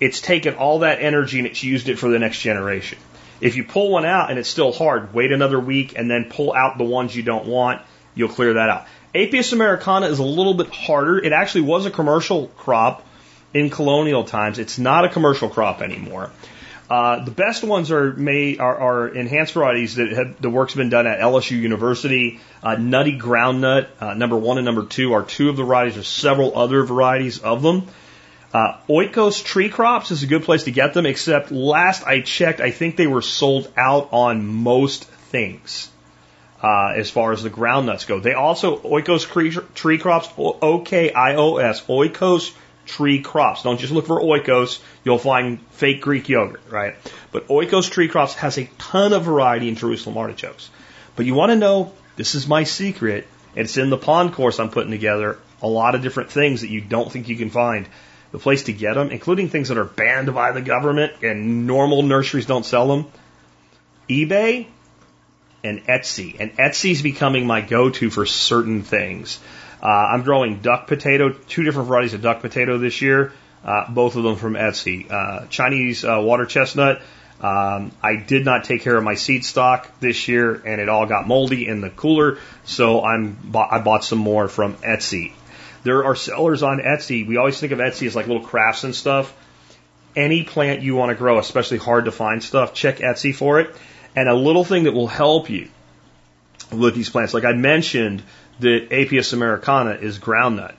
It's taken all that energy and it's used it for the next generation. If you pull one out and it's still hard, wait another week and then pull out the ones you don't want. You'll clear that out. Apios americana is a little bit harder. It actually was a commercial crop in colonial times. It's not a commercial crop anymore. Uh, the best ones are made are, are enhanced varieties that have the work's been done at LSU University. Uh, nutty groundnut, uh, number one and number two are two of the varieties. There's several other varieties of them. Uh, Oikos tree crops is a good place to get them, except last I checked, I think they were sold out on most things. Uh, as far as the groundnuts go, they also Oikos tree, tree crops, O K I O S, Oikos tree crops. Don't just look for oikos. You'll find fake Greek yogurt, right? But oikos tree crops has a ton of variety in Jerusalem artichokes. But you want to know, this is my secret. It's in the pond course I'm putting together. A lot of different things that you don't think you can find. The place to get them, including things that are banned by the government and normal nurseries don't sell them. eBay and Etsy. And Etsy is becoming my go-to for certain things. Uh, I'm growing duck potato, two different varieties of duck potato this year, uh, both of them from Etsy. Uh, Chinese uh, water chestnut. Um, I did not take care of my seed stock this year, and it all got moldy in the cooler. So I'm I bought some more from Etsy. There are sellers on Etsy. We always think of Etsy as like little crafts and stuff. Any plant you want to grow, especially hard to find stuff, check Etsy for it. And a little thing that will help you with these plants, like I mentioned, that Apios americana is groundnut.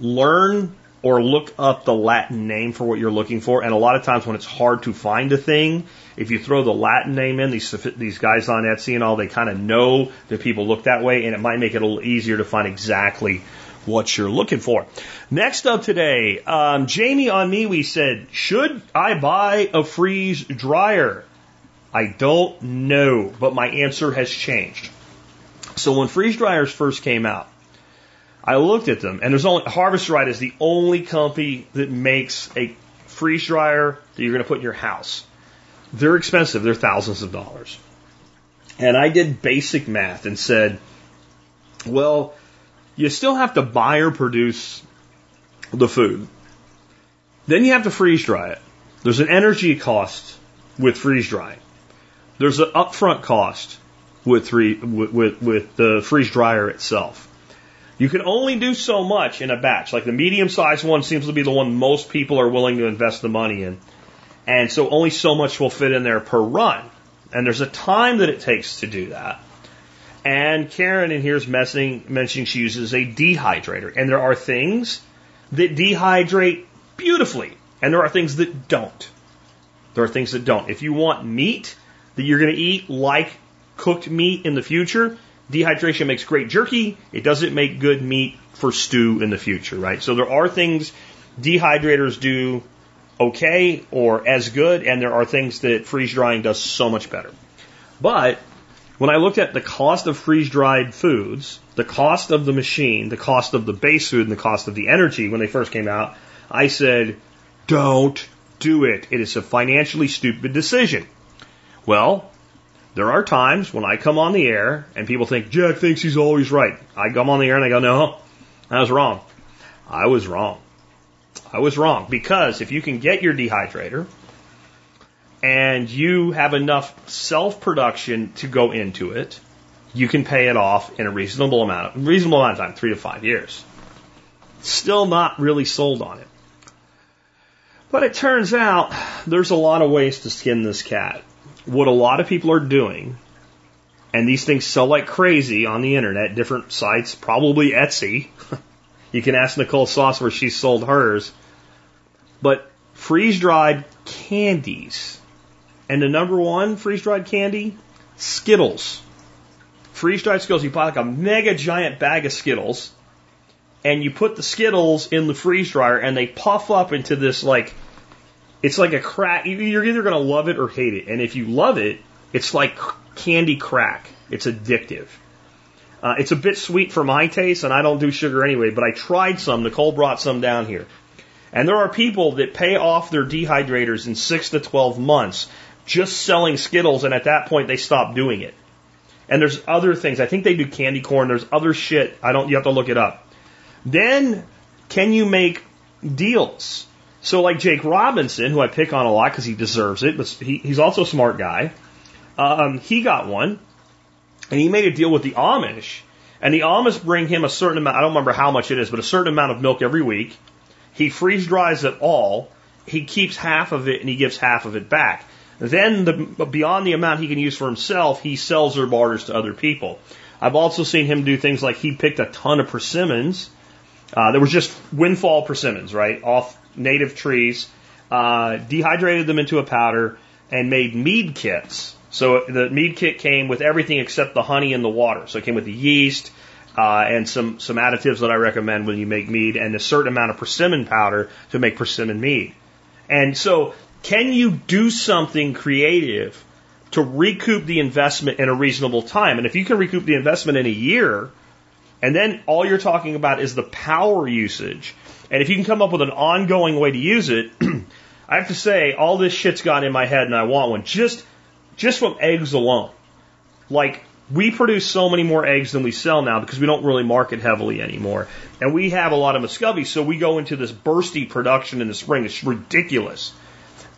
Learn or look up the Latin name for what you're looking for. And a lot of times when it's hard to find a thing, if you throw the Latin name in, these these guys on Etsy and all, they kind of know that people look that way, and it might make it a little easier to find exactly what you're looking for. Next up today, um, Jamie on MeWe said, "Should I buy a freeze dryer?" I don't know, but my answer has changed. So when freeze dryers first came out, I looked at them, and there's only Harvest Right is the only company that makes a freeze dryer that you're going to put in your house. They're expensive; they're thousands of dollars. And I did basic math and said, well, you still have to buy or produce the food. Then you have to freeze dry it. There's an energy cost with freeze drying. There's an upfront cost with, three, with, with, with the freeze dryer itself. You can only do so much in a batch. Like the medium sized one seems to be the one most people are willing to invest the money in. And so only so much will fit in there per run. And there's a time that it takes to do that. And Karen in here is messing, mentioning she uses a dehydrator. And there are things that dehydrate beautifully. And there are things that don't. There are things that don't. If you want meat that you're going to eat like cooked meat in the future. Dehydration makes great jerky. It doesn't make good meat for stew in the future, right? So there are things dehydrators do okay or as good, and there are things that freeze drying does so much better. But when I looked at the cost of freeze dried foods, the cost of the machine, the cost of the base food, and the cost of the energy when they first came out, I said, don't do it. It is a financially stupid decision. Well, there are times when I come on the air and people think Jack thinks he's always right. I come on the air and I go, no, I was wrong. I was wrong. I was wrong because if you can get your dehydrator and you have enough self production to go into it, you can pay it off in a reasonable amount, reasonable amount of time, three to five years. Still not really sold on it. But it turns out there's a lot of ways to skin this cat what a lot of people are doing, And these things sell like crazy on the internet, different sites, probably Etsy. [laughs] you can ask Nicole Sauce where she sold hers. But freeze dried candies. And the number one freeze dried candy? Skittles. Freeze dried Skittles. You buy like a mega giant bag of Skittles and you put the Skittles in the freeze dryer and they puff up into this like, it's like a crack. You're either going to love it or hate it. And if you love it, it's like candy crack. It's addictive. Uh, it's a bit sweet for my taste, and I don't do sugar anyway, but I tried some. Nicole brought some down here. And there are people that pay off their dehydrators in six to 12 months just selling Skittles, and at that point they stop doing it. And there's other things. I think they do candy corn. There's other shit. I don't, you have to look it up. Then, can you make deals? So, like Jake Robinson, who I pick on a lot because he deserves it, but he, he's also a smart guy. Um, he got one, and he made a deal with the Amish, and the Amish bring him a certain amount. I don't remember how much it is, but a certain amount of milk every week. He freeze dries it all. He keeps half of it, and he gives half of it back. Then, the, beyond the amount he can use for himself, he sells or barters to other people. I've also seen him do things like he picked a ton of persimmons. Uh, there was just windfall persimmons, right, off native trees, uh, dehydrated them into a powder, and made mead kits. So the mead kit came with everything except the honey and the water. So it came with the yeast uh, and some some additives that I recommend when you make mead, and a certain amount of persimmon powder to make persimmon mead. And so, can you do something creative to recoup the investment in a reasonable time? And if you can recoup the investment in a year, and then all you're talking about is the power usage, and if you can come up with an ongoing way to use it, [clears throat] I have to say, all this shit's got in my head, and I want one. Just just from eggs alone. Like, we produce so many more eggs than we sell now because we don't really market heavily anymore. And we have a lot of Muscovy, so we go into this bursty production in the spring. It's ridiculous.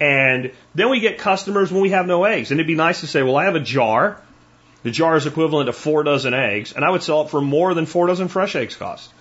And then we get customers when we have no eggs. And it'd be nice to say, well, I have a jar. The jar is equivalent to four dozen eggs, and I would sell it for more than four dozen fresh eggs cost.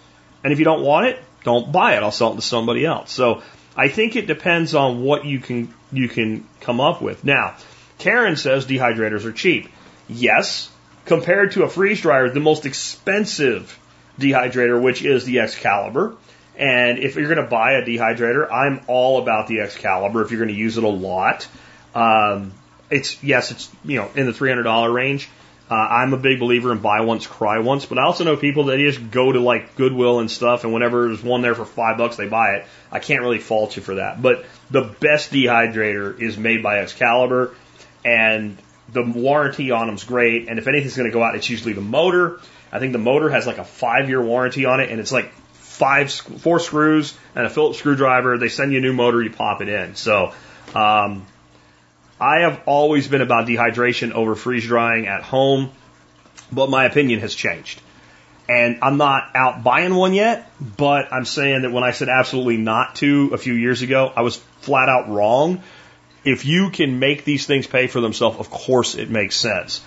And if you don't want it, don't buy it. I'll sell it to somebody else. So I think it depends on what you can you can come up with. Now, Karen says dehydrators are cheap. Yes, compared to a freeze dryer, the most expensive dehydrator, which is the Excalibur. And if you're going to buy a dehydrator, I'm all about the Excalibur if you're going to use it a lot. Um, it's yes, it's you know in the $300 range. Uh, I'm a big believer in buy once, cry once, but I also know people that just go to like Goodwill and stuff, and whenever there's one there for five bucks, they buy it. I can't really fault you for that. But the best dehydrator is made by Excalibur, and the warranty on them is great. And if anything's going to go out, it's usually the motor. I think the motor has like a five year warranty on it, and it's like five, four screws and a Phillips screwdriver. They send you a new motor, you pop it in. So, um, I have always been about dehydration over freeze drying at home, but my opinion has changed. And I'm not out buying one yet, but I'm saying that when I said absolutely not to a few years ago, I was flat out wrong. If you can make these things pay for themselves, of course it makes sense.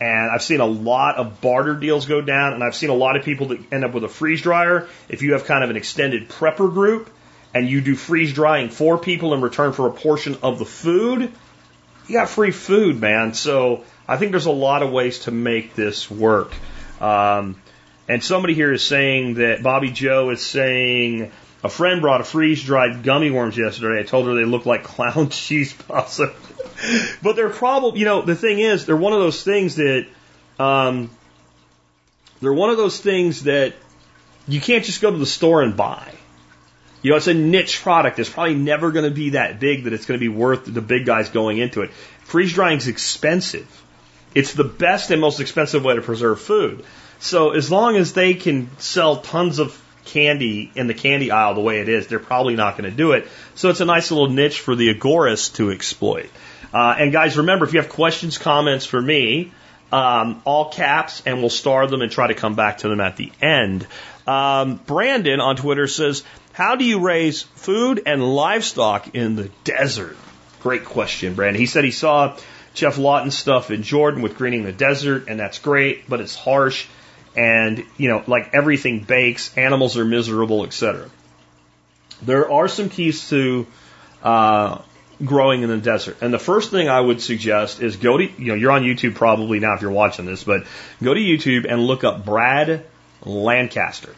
And I've seen a lot of barter deals go down, and I've seen a lot of people that end up with a freeze dryer. If you have kind of an extended prepper group and you do freeze drying for people in return for a portion of the food, you got free food, man. So I think there's a lot of ways to make this work. Um, and somebody here is saying that Bobby Joe is saying a friend brought a freeze dried gummy worms yesterday. I told her they look like [laughs] clown cheese puffs. [laughs] but they're probably, you know, the thing is, they're one of those things that, um, they're one of those things that you can't just go to the store and buy. You know, it's a niche product. It's probably never going to be that big that it's going to be worth the big guys going into it. Freeze drying is expensive. It's the best and most expensive way to preserve food. So as long as they can sell tons of candy in the candy aisle the way it is, they're probably not going to do it. So it's a nice little niche for the agorists to exploit. Uh, and guys, remember, if you have questions, comments for me, um, all caps, and we'll star them and try to come back to them at the end. Um, Brandon on Twitter says, how do you raise food and livestock in the desert? Great question, Brandon. He said he saw Geoff Lawton stuff in Jordan with greening the desert, and that's great, but it's harsh. And, you know, like everything bakes, animals are miserable, etc. There are some keys to uh, growing in the desert. And the first thing I would suggest is go to, you know, you're on YouTube probably now if you're watching this, but go to YouTube and look up Brad Lancaster.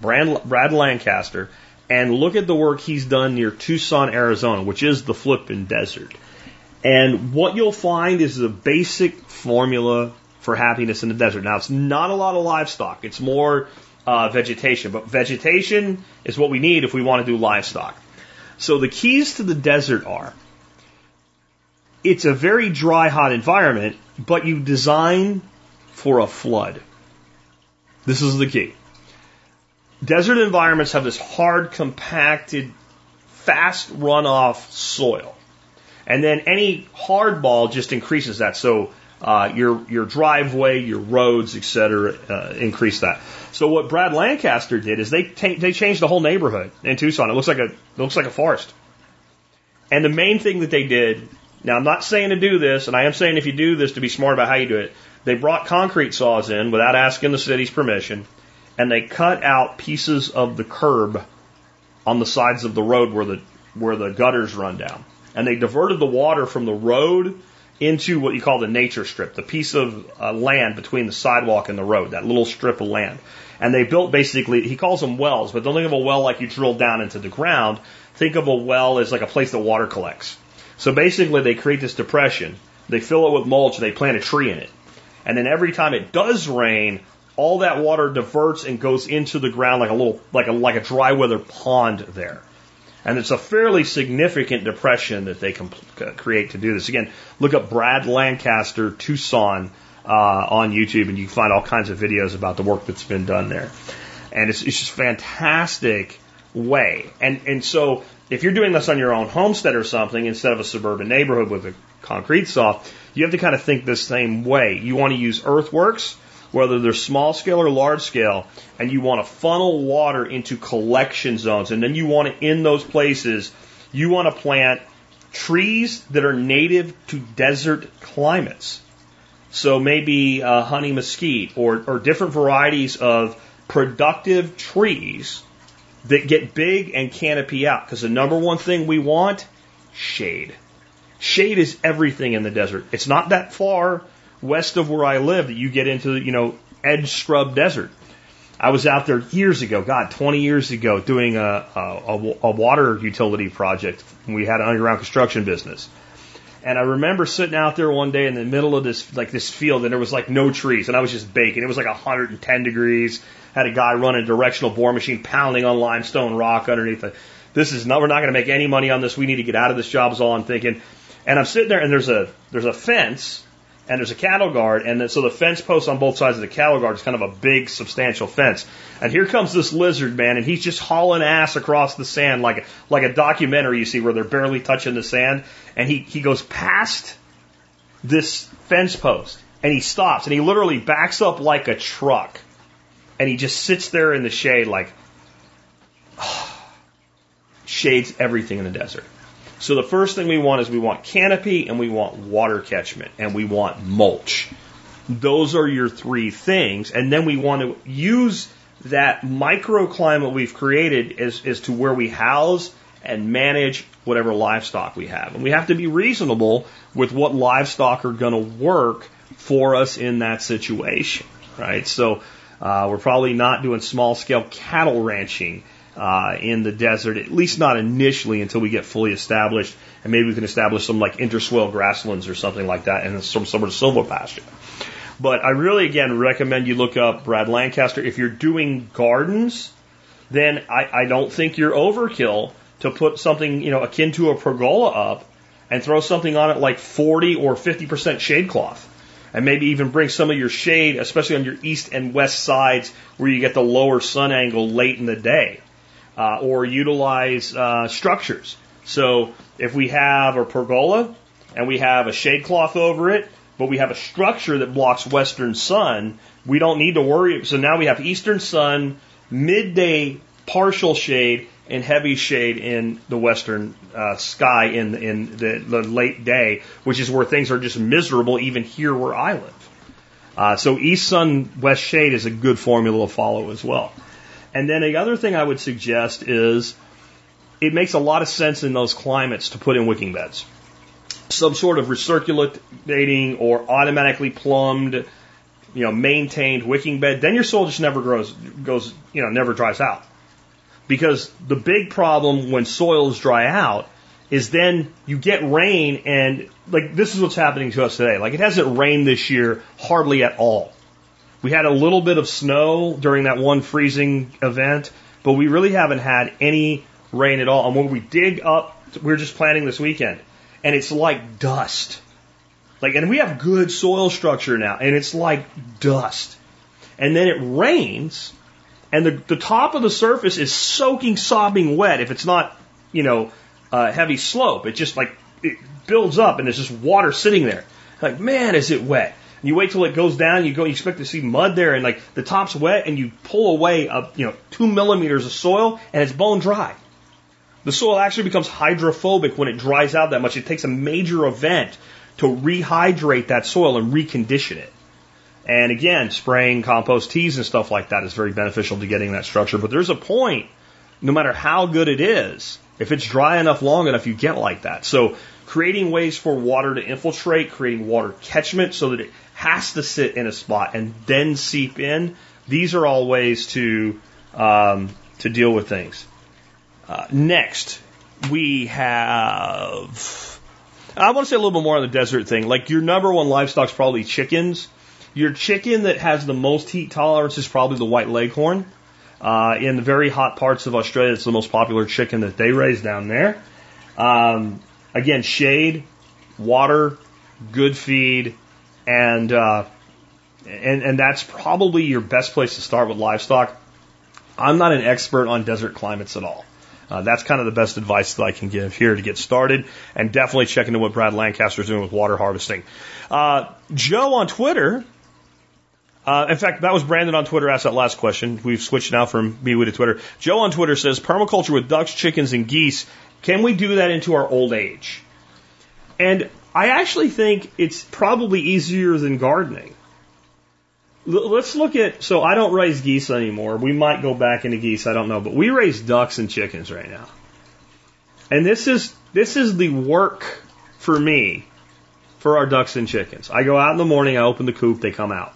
Brad, Brad Lancaster and look at the work he's done near Tucson, Arizona, which is the flippin' desert. And what you'll find is the basic formula for happiness in the desert. Now, it's not a lot of livestock. It's more uh, vegetation, but vegetation is what we need if we want to do livestock. So the keys to the desert are it's a very dry, hot environment, but you design for a flood. This is the key. Desert environments have this hard, compacted, fast runoff soil. And then any hard ball just increases that. So uh, your your driveway, your roads, etc., uh, increase that. So what Brad Lancaster did is they they changed the whole neighborhood in Tucson. It looks like a it looks like a forest. And the main thing that they did, now I'm not saying to do this, and I am saying if you do this to be smart about how you do it. They brought concrete saws in without asking the city's permission, and they cut out pieces of the curb on the sides of the road where the where the gutters run down, and they diverted the water from the road into what you call the nature strip, the piece of uh, land between the sidewalk and the road, that little strip of land. And they built basically, he calls them wells, but don't think of a well like you drill down into the ground. Think of a well as like a place that water collects. So basically, they create this depression, they fill it with mulch, they plant a tree in it. And then every time it does rain, all that water diverts and goes into the ground like a little, like a, like a dry weather pond there. And it's a fairly significant depression that they can create to do this. Again, look up Brad Lancaster, Tucson, uh, on YouTube, and you can find all kinds of videos about the work that's been done there. And it's, it's just fantastic way. And, and so if you're doing this on your own homestead or something instead of a suburban neighborhood with a concrete saw, you have to kind of think the same way. You want to use earthworks whether they're small scale or large scale, and you want to funnel water into collection zones. And then you want to, in those places, you want to plant trees that are native to desert climates. So maybe uh, honey mesquite or, or different varieties of productive trees that get big and canopy out. Because the number one thing we want, shade. Shade is everything in the desert. It's not that far west of where I live that you get into, you know, edge scrub desert. I was out there years ago, God, 20 years ago, doing a, a, a water utility project. We had an underground construction business. And I remember sitting out there one day in the middle of this, like this field, and there was like no trees, and I was just baking. It was like 110 degrees. Had a guy running a directional bore machine pounding on limestone rock underneath it. This is not, we're not going to make any money on this. We need to get out of this job is all I'm thinking. And I'm sitting there, and there's a, there's a fence and there's a cattle guard, and then, so the fence posts on both sides of the cattle guard is kind of a big, substantial fence. And here comes this lizard man, and he's just hauling ass across the sand like like a documentary you see where they're barely touching the sand, and he he goes past this fence post, and he stops, and he literally backs up like a truck, and he just sits there in the shade like. [sighs] shades everything in the desert. So the first thing we want is we want canopy and we want water catchment and we want mulch. Those are your three things. And then we want to use that microclimate we've created as, as to where we house and manage whatever livestock we have. And we have to be reasonable with what livestock are going to work for us in that situation, right? So uh, we're probably not doing small scale cattle ranching uh, in the desert, at least not initially until we get fully established, and maybe we can establish some like interswale grasslands or something like that, and some sort of silvopasture. But I really, again, recommend you look up Brad Lancaster. If you're doing gardens, then I, I don't think you're overkill to put something, you know, akin to a pergola up and throw something on it like 40 or 50% shade cloth. And maybe even bring some of your shade, especially on your east and west sides where you get the lower sun angle late in the day uh, or utilize uh, structures. So if we have a pergola and we have a shade cloth over it, but we have a structure that blocks western sun, we don't need to worry. So now we have eastern sun, midday partial shade, and heavy shade in the western uh, sky in in the, the, late day, which is where things are just miserable even here where I live. Uh, so east sun west shade is a good formula to follow as well. And then the other thing I would suggest is it makes a lot of sense in those climates to put in wicking beds. Some sort of recirculating or automatically plumbed, you know, maintained wicking bed. Then your soil just never grows, goes, you know, never dries out. Because the big problem when soils dry out is then you get rain and like this is what's happening to us today. Like it hasn't rained this year hardly at all. We had a little bit of snow during that one freezing event, but we really haven't had any rain at all. And when we dig up, we are just planting this weekend, and it's like dust. Like, and we have good soil structure now, and it's like dust. And then it rains, and the, the top of the surface is soaking, sobbing wet if it's not, you know, uh, heavy slope. It just like, it builds up, and there's just water sitting there. Like, man, is it wet. You wait till it goes down, you go, you expect to see mud there, and like the top's wet, and you pull away, a, you know, two millimeters of soil, and it's bone dry. The soil actually becomes hydrophobic when it dries out that much. It takes a major event to rehydrate that soil and recondition it. And again, spraying compost teas and stuff like that is very beneficial to getting that structure. But there's a point, no matter how good it is, if it's dry enough long enough, you get like that. So creating ways for water to infiltrate, creating water catchment so that it has to sit in a spot and then seep in. These are all ways to um, to deal with things. Uh, next, we have. I want to say a little bit more on the desert thing. Like your number one livestock is probably chickens. Your chicken that has the most heat tolerance is probably the white leghorn. Uh, in the very hot parts of Australia, it's the most popular chicken that they raise down there. Um, again, shade, water, good feed, and uh, and and that's probably your best place to start with livestock. I'm not an expert on desert climates at all. Uh, that's kind of the best advice that I can give here to get started, and definitely check into what Brad Lancaster is doing with water harvesting. Uh, Joe on Twitter. Uh, in fact, that was Brandon on Twitter asked that last question. We've switched now from MeWe to Twitter. Joe on Twitter says permaculture with ducks, chickens, and geese. Can we do that into our old age? And I actually think it's probably easier than gardening. L- let's look at, so I don't raise geese anymore. We might go back into geese, I don't know, but we raise ducks and chickens right now. And this is, this is the work for me for our ducks and chickens. I go out in the morning, I open the coop, they come out.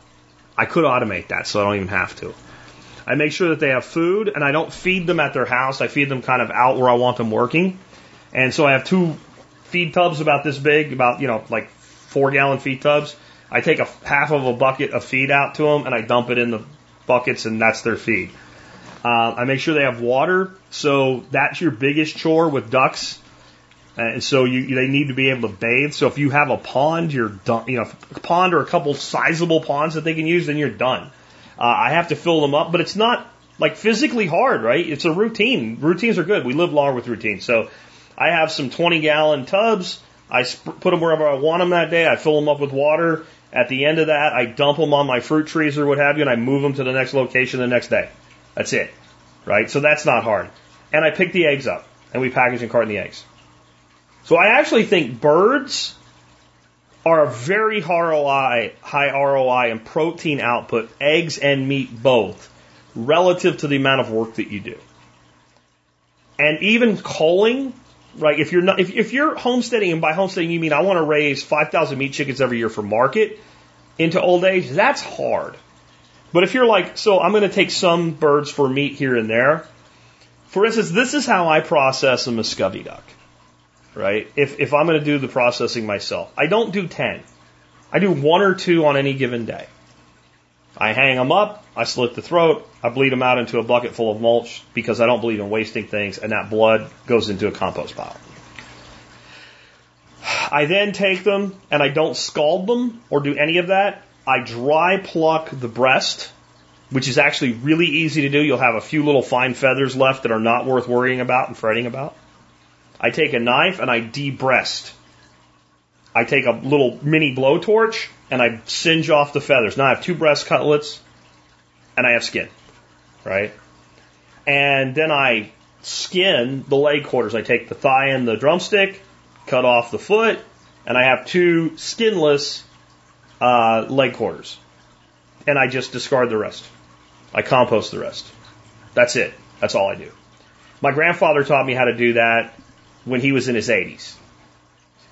I could automate that so I don't even have to. I make sure that they have food and I don't feed them at their house. I feed them kind of out where I want them working. And so I have two feed tubs about this big, about, you know, like four gallon feed tubs. I take a half of a bucket of feed out to them and I dump it in the buckets and that's their feed. Uh, I make sure they have water. So that's your biggest chore with ducks. And so you, they need to be able to bathe. So if you have a pond, you're done. You know, a pond or a couple sizable ponds that they can use, then you're done. Uh, I have to fill them up, but it's not like physically hard, right? It's a routine. Routines are good. We live longer with routines. So I have some 20 gallon tubs. I put them wherever I want them that day. I fill them up with water. At the end of that, I dump them on my fruit trees or what have you, and I move them to the next location the next day. That's it. Right? So that's not hard. And I pick the eggs up, and we package and carton the eggs. So I actually think birds are a very ROI, high ROI and protein output, eggs and meat both, relative to the amount of work that you do. And even culling right? If you're not, if, if you're homesteading, and by homesteading you mean I want to raise 5,000 meat chickens every year for market into old age, that's hard. But if you're like, so I'm going to take some birds for meat here and there. For instance, this is how I process a Muscovy duck, right? If, if I'm going to do the processing myself, I don't do 10. I do one or two on any given day. I hang them up, I slit the throat, I bleed them out into a bucket full of mulch because I don't believe in wasting things, and that blood goes into a compost pile. I then take them and I don't scald them or do any of that. I dry pluck the breast, which is actually really easy to do. You'll have a few little fine feathers left that are not worth worrying about and fretting about. I take a knife and I debreast. I take a little mini blowtorch and I singe off the feathers. Now I have two breast cutlets and I have skin, right? And then I skin the leg quarters. I take the thigh and the drumstick, cut off the foot, and I have two skinless uh, leg quarters. And I just discard the rest. I compost the rest. That's it. That's all I do. My grandfather taught me how to do that when he was in his 80s.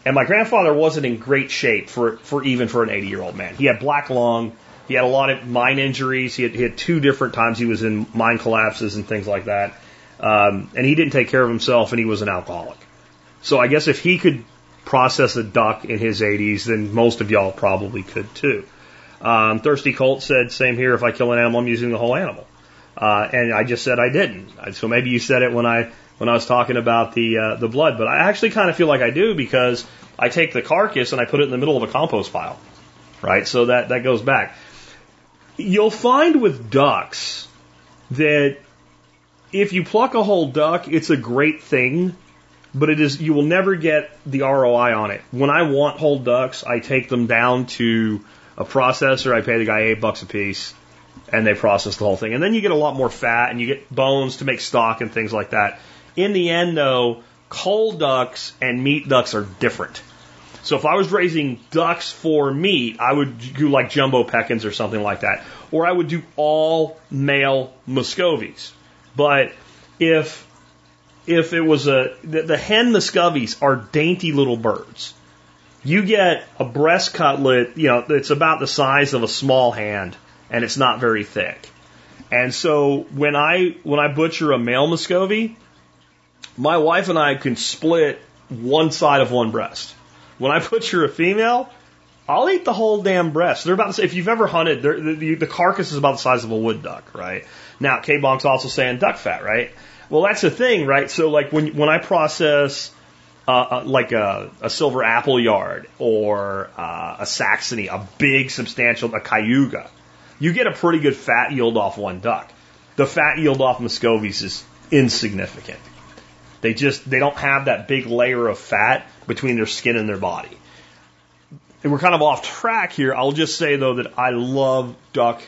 And my grandfather wasn't in great shape for, for even for an 80 year old man. He had black lung. He had a lot of mine injuries. He had, he had two different times he was in mine collapses and things like that. Um, and he didn't take care of himself and he was an alcoholic. So I guess if he could process a duck in his 80s, then most of y'all probably could too. Um, Thirsty Colt said, same here. If I kill an animal, I'm using the whole animal. Uh, and I just said I didn't. So maybe you said it when I when I was talking about the uh, the blood, but I actually kind of feel like I do because I take the carcass and I put it in the middle of a compost pile, right? So that that goes back. You'll find with ducks that if you pluck a whole duck, it's a great thing, but it is you will never get the ROI on it. When I want whole ducks, I take them down to a processor. I pay the guy eight bucks a piece, and they process the whole thing. And then you get a lot more fat, and you get bones to make stock and things like that. In the end, though, cold ducks and meat ducks are different. So if I was raising ducks for meat, I would do like jumbo Pekin's or something like that. Or I would do all male Muscovies. But if if it was a the, the hen Muscovies are dainty little birds. You get a breast cutlet, you know, it's about the size of a small hand and it's not very thick. And so when I when I butcher a male Muscovy, my wife and I can split one side of one breast. When I butcher a female, I'll eat the whole damn breast. They're about if you've ever hunted, the, the, the carcass is about the size of a wood duck, right? Now, K Bonk's also saying duck fat, right? Well, that's the thing, right? So, like when when I process uh, uh, like a, a silver Appleyard or uh, a Saxony, a big, substantial, a Cayuga, you get a pretty good fat yield off one duck. The fat yield off Muscovies is insignificant. They just they don't have that big layer of fat between their skin and their body. And we're kind of off track here. I'll just say though that I love duck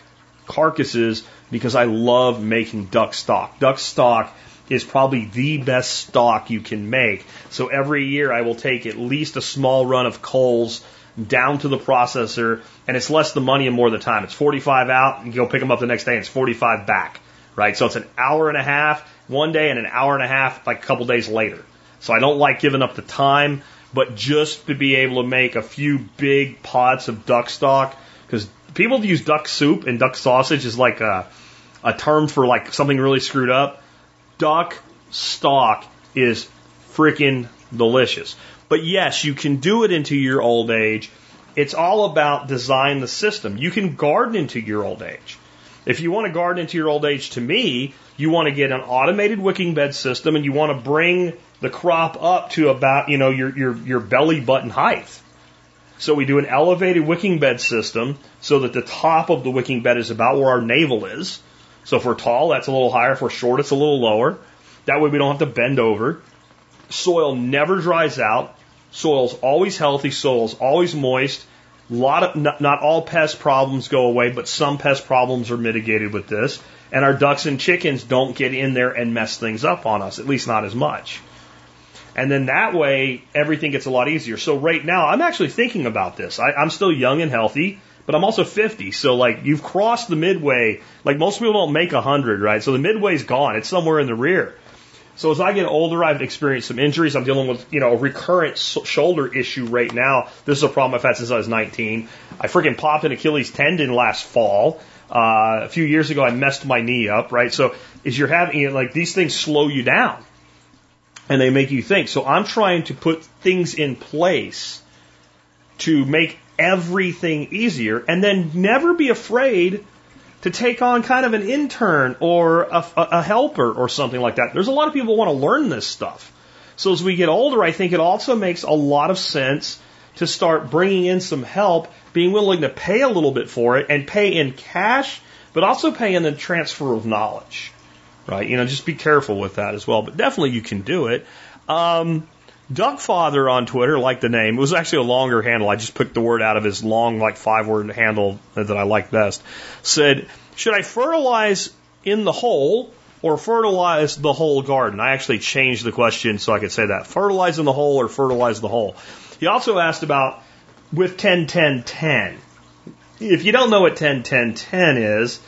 carcasses because I love making duck stock. Duck stock is probably the best stock you can make. So every year I will take at least a small run of coals down to the processor, and it's less the money and more the time. It's 45 out, you go pick them up the next day, and it's 45 back, right? So it's an hour and a half one day and an hour and a half like a couple days later. So I don't like giving up the time, but just to be able to make a few big pots of duck stock, because people use duck soup and duck sausage is like a, a term for like something really screwed up. Duck stock is freaking delicious. But yes, you can do it into your old age. It's all about design the system. You can garden into your old age. If you want to garden into your old age, to me, you want to get an automated wicking bed system and you want to bring the crop up to about, you know, your, your, your belly button height. So we do an elevated wicking bed system so that the top of the wicking bed is about where our navel is. So if we're tall, that's a little higher. If we're short, it's a little lower. That way we don't have to bend over. Soil never dries out. Soil's always healthy. Soil's always moist. A lot of, not, not all pest problems go away, but some pest problems are mitigated with this. And our ducks and chickens don't get in there and mess things up on us, at least not as much. And then that way, everything gets a lot easier. So right now, I'm actually thinking about this. I, I'm still young and healthy, but I'm also 50. So like, you've crossed the midway. Like most people don't make 100, right? So the midway's gone. It's somewhere in the rear. So as I get older, I've experienced some injuries. I'm dealing with, you know, a recurrent shoulder issue right now. This is a problem I've had since I was 19. I freaking popped an Achilles tendon last fall. Uh, a few years ago, I messed my knee up, right? So as you're having, like these things slow you down and they make you think. So I'm trying to put things in place to make everything easier and then never be afraid to take on kind of an intern or a, a helper or something like that. There's a lot of people want to learn this stuff. So as we get older, I think it also makes a lot of sense to start bringing in some help, being willing to pay a little bit for it and pay in cash, but also pay in the transfer of knowledge, right? You know, just be careful with that as well. But definitely you can do it. Um, Doug Father on Twitter liked the name. It was actually a longer handle. I just picked the word out of his long, like five word handle that I like best. Said, should I fertilize in the hole or fertilize the whole garden? I actually changed the question so I could say that. Fertilize in the hole or fertilize the hole. He also asked about with 10 10 10. If you don't know what 10 10 10 is,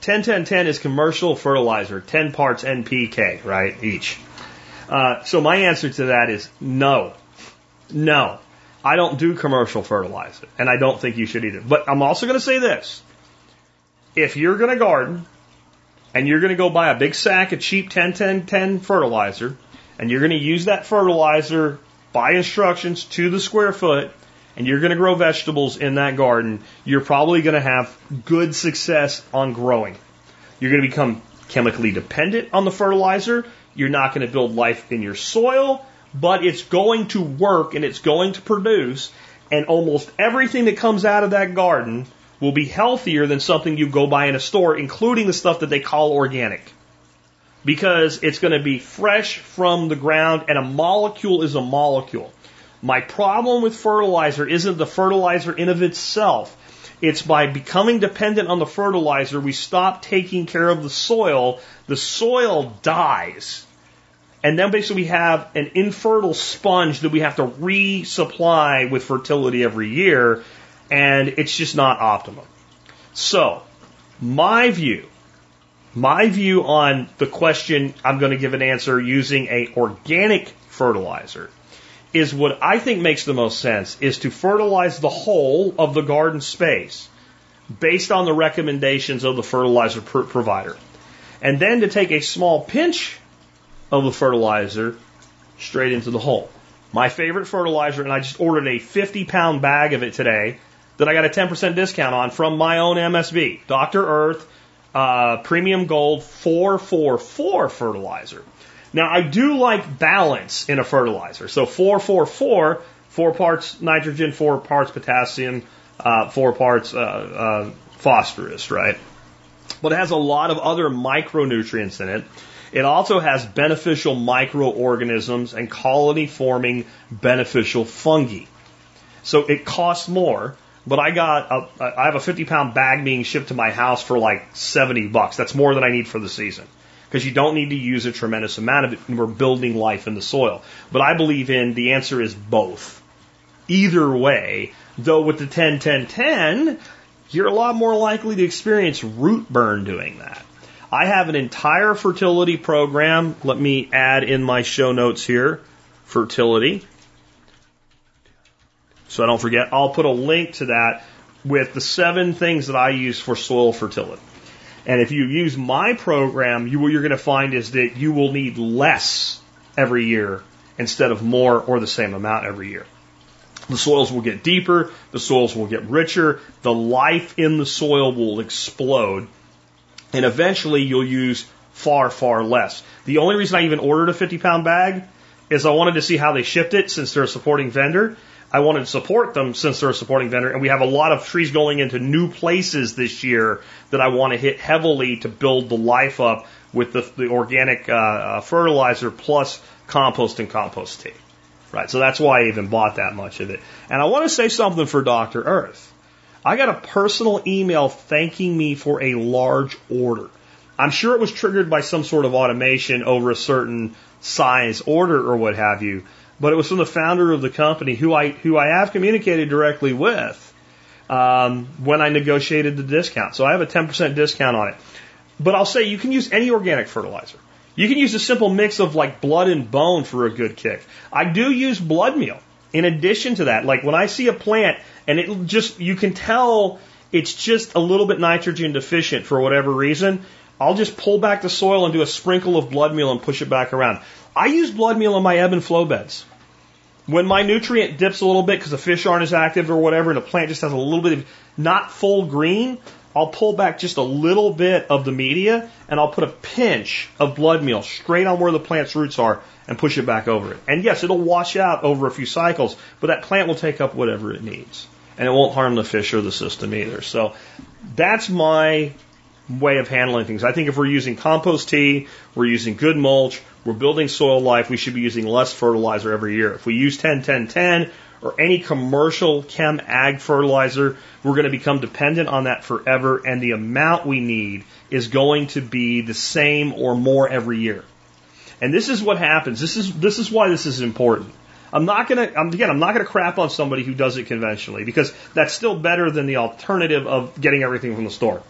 10 10 10 is commercial fertilizer, 10 parts NPK, right? Each. Uh, so my answer to that is no. No. I don't do commercial fertilizer, and I don't think you should either. But I'm also going to say this. If you're going to garden, and you're going to go buy a big sack of cheap 10 10 10 fertilizer, and you're going to use that fertilizer by instructions to the square foot, and you're going to grow vegetables in that garden, you're probably going to have good success on growing. You're going to become chemically dependent on the fertilizer. You're not going to build life in your soil, but it's going to work and it's going to produce. And almost everything that comes out of that garden will be healthier than something you go buy in a store, including the stuff that they call organic. Because it's going to be fresh from the ground and a molecule is a molecule. My problem with fertilizer isn't the fertilizer in of itself. It's by becoming dependent on the fertilizer, we stop taking care of the soil. The soil dies. And then basically we have an infertile sponge that we have to resupply with fertility every year. And it's just not optimum. So, my view, my view on the question, I'm going to give an answer using a organic fertilizer is what I think makes the most sense is to fertilize the whole of the garden space based on the recommendations of the fertilizer pr- provider. And then to take a small pinch of the fertilizer straight into the hole. My favorite fertilizer, and I just ordered a 50 pound bag of it today that I got a 10% discount on from my own MSB, Dr. Earth uh, Premium Gold 444 fertilizer. Now, I do like balance in a fertilizer. So 444, four parts nitrogen, four parts potassium, uh, four parts uh, uh, phosphorus, right? But it has a lot of other micronutrients in it. It also has beneficial microorganisms and colony forming beneficial fungi. So it costs more, but I got a, I have a 50 pound bag being shipped to my house for like 70 bucks. That's more than I need for the season because you don't need to use a tremendous amount of it. And we're building life in the soil. But I believe in the answer is both. Either way, though with the 10 10 10, you're a lot more likely to experience root burn doing that. I have an entire fertility program. Let me add in my show notes here fertility. So I don't forget, I'll put a link to that with the seven things that I use for soil fertility. And if you use my program, you, what you're going to find is that you will need less every year instead of more or the same amount every year. The soils will get deeper, the soils will get richer, the life in the soil will explode, and eventually you'll use far, far less. The only reason I even ordered a 50 pound bag is I wanted to see how they shipped it since they're a supporting vendor. I wanted to support them since they're a supporting vendor, and we have a lot of trees going into new places this year that I want to hit heavily to build the life up with the, the organic uh, uh, fertilizer plus compost and compost tea. Right, so that's why I even bought that much of it. And I want to say something for Dr. Earth. I got a personal email thanking me for a large order. I'm sure it was triggered by some sort of automation over a certain size order or what have you but it was from the founder of the company who I who I have communicated directly with um, when I negotiated the discount. So I have a 10% discount on it. But I'll say you can use any organic fertilizer. You can use a simple mix of like blood and bone for a good kick. I do use blood meal in addition to that. Like when I see a plant and it just you can tell it's just a little bit nitrogen deficient for whatever reason, I'll just pull back the soil and do a sprinkle of blood meal and push it back around. I use blood meal in my ebb and flow beds. When my nutrient dips a little bit because the fish aren't as active or whatever, and the plant just has a little bit of not full green, I'll pull back just a little bit of the media and I'll put a pinch of blood meal straight on where the plant's roots are and push it back over it. And yes, it'll wash out over a few cycles, but that plant will take up whatever it needs. And it won't harm the fish or the system either. So that's my way of handling things. I think if we're using compost tea, we're using good mulch, we're building soil life, we should be using less fertilizer every year. If we use 10 10 10 or any commercial chem ag fertilizer, we're going to become dependent on that forever and the amount we need is going to be the same or more every year. And this is what happens. This is this is why this is important. I'm not gonna again I'm not gonna crap on somebody who does it conventionally because that's still better than the alternative of getting everything from the store.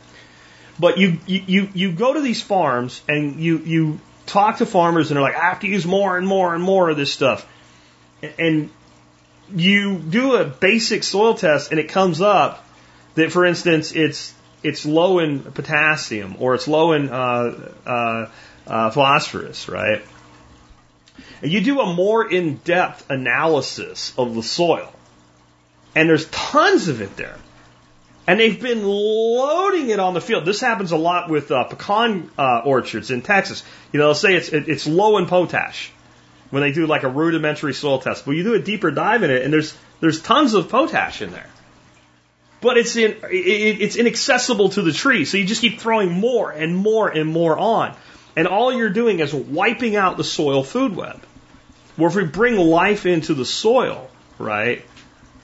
But you, you, you, you go to these farms and you, you talk to farmers and they're like, I have to use more and more and more of this stuff. And you do a basic soil test and it comes up that, for instance, it's, it's low in potassium or it's low in uh, uh, uh, phosphorus, right? And you do a more in depth analysis of the soil. And there's tons of it there. And they've been loading it on the field. This happens a lot with uh, pecan uh, orchards in Texas. You know, they'll say it's, it, it's low in potash when they do like a rudimentary soil test. But you do a deeper dive in it, and there's there's tons of potash in there. But it's in it, it's inaccessible to the tree, so you just keep throwing more and more and more on, and all you're doing is wiping out the soil food web. Where if we bring life into the soil, right,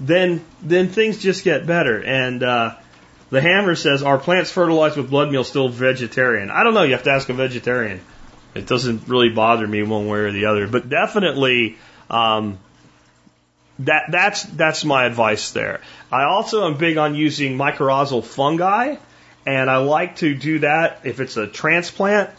then then things just get better. And uh, the hammer says, "Are plants fertilized with blood meal still vegetarian?" I don't know. You have to ask a vegetarian. It doesn't really bother me one way or the other, but definitely. Um, that that's that's my advice there. I also am big on using mycorrhizal fungi, and I like to do that if it's a transplant.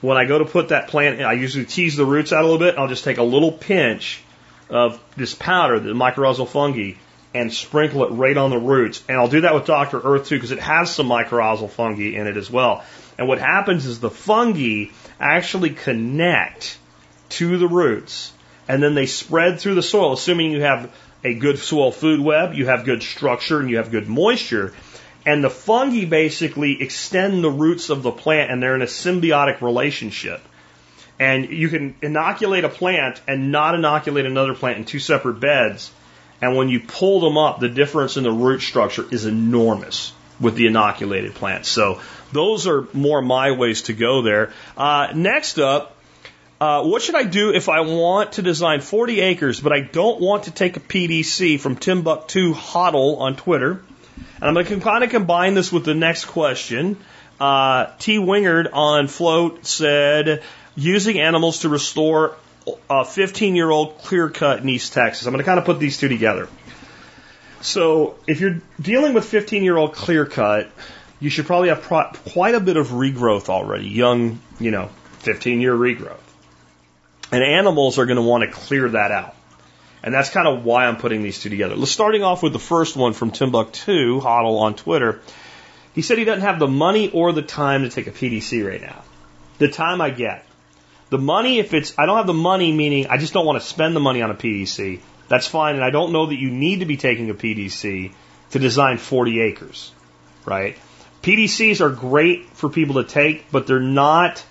When I go to put that plant, in, I usually tease the roots out a little bit. I'll just take a little pinch of this powder, the mycorrhizal fungi, and sprinkle it right on the roots. And I'll do that with Dr. Earth too because it has some mycorrhizal fungi in it as well. And what happens is the fungi actually connect to the roots and then they spread through the soil, assuming you have a good soil food web, you have good structure, and you have good moisture. And the fungi basically extend the roots of the plant and they're in a symbiotic relationship. And you can inoculate a plant and not inoculate another plant in two separate beds and when you pull them up, the difference in the root structure is enormous with the inoculated plants. So those are more my ways to go there. Uh, next up, uh, what should I do if I want to design 40 acres, but I don't want to take a PDC from Timbuktu Hoddle on Twitter? And I'm going to kind of combine this with the next question. Uh, T. Wingard on Flote said, using animals to restore a 15 year old clear cut in East Texas. I'm going to kind of put these two together. So if you're dealing with 15 year old clear cut, you should probably have pro- quite a bit of regrowth already, young, you know, 15 year regrowth. And animals are going to want to clear that out. And that's kind of why I'm putting these two together. Starting off with the first one from Timbuktu, Hoddle on Twitter. He said he doesn't have the money or the time to take a PDC right now. The time I get. The money, if it's, I don't have the money, meaning I just don't want to spend the money on a PDC. That's fine. And I don't know that you need to be taking a PDC to design 40 acres, right? PDCs are great for people to take, but they're not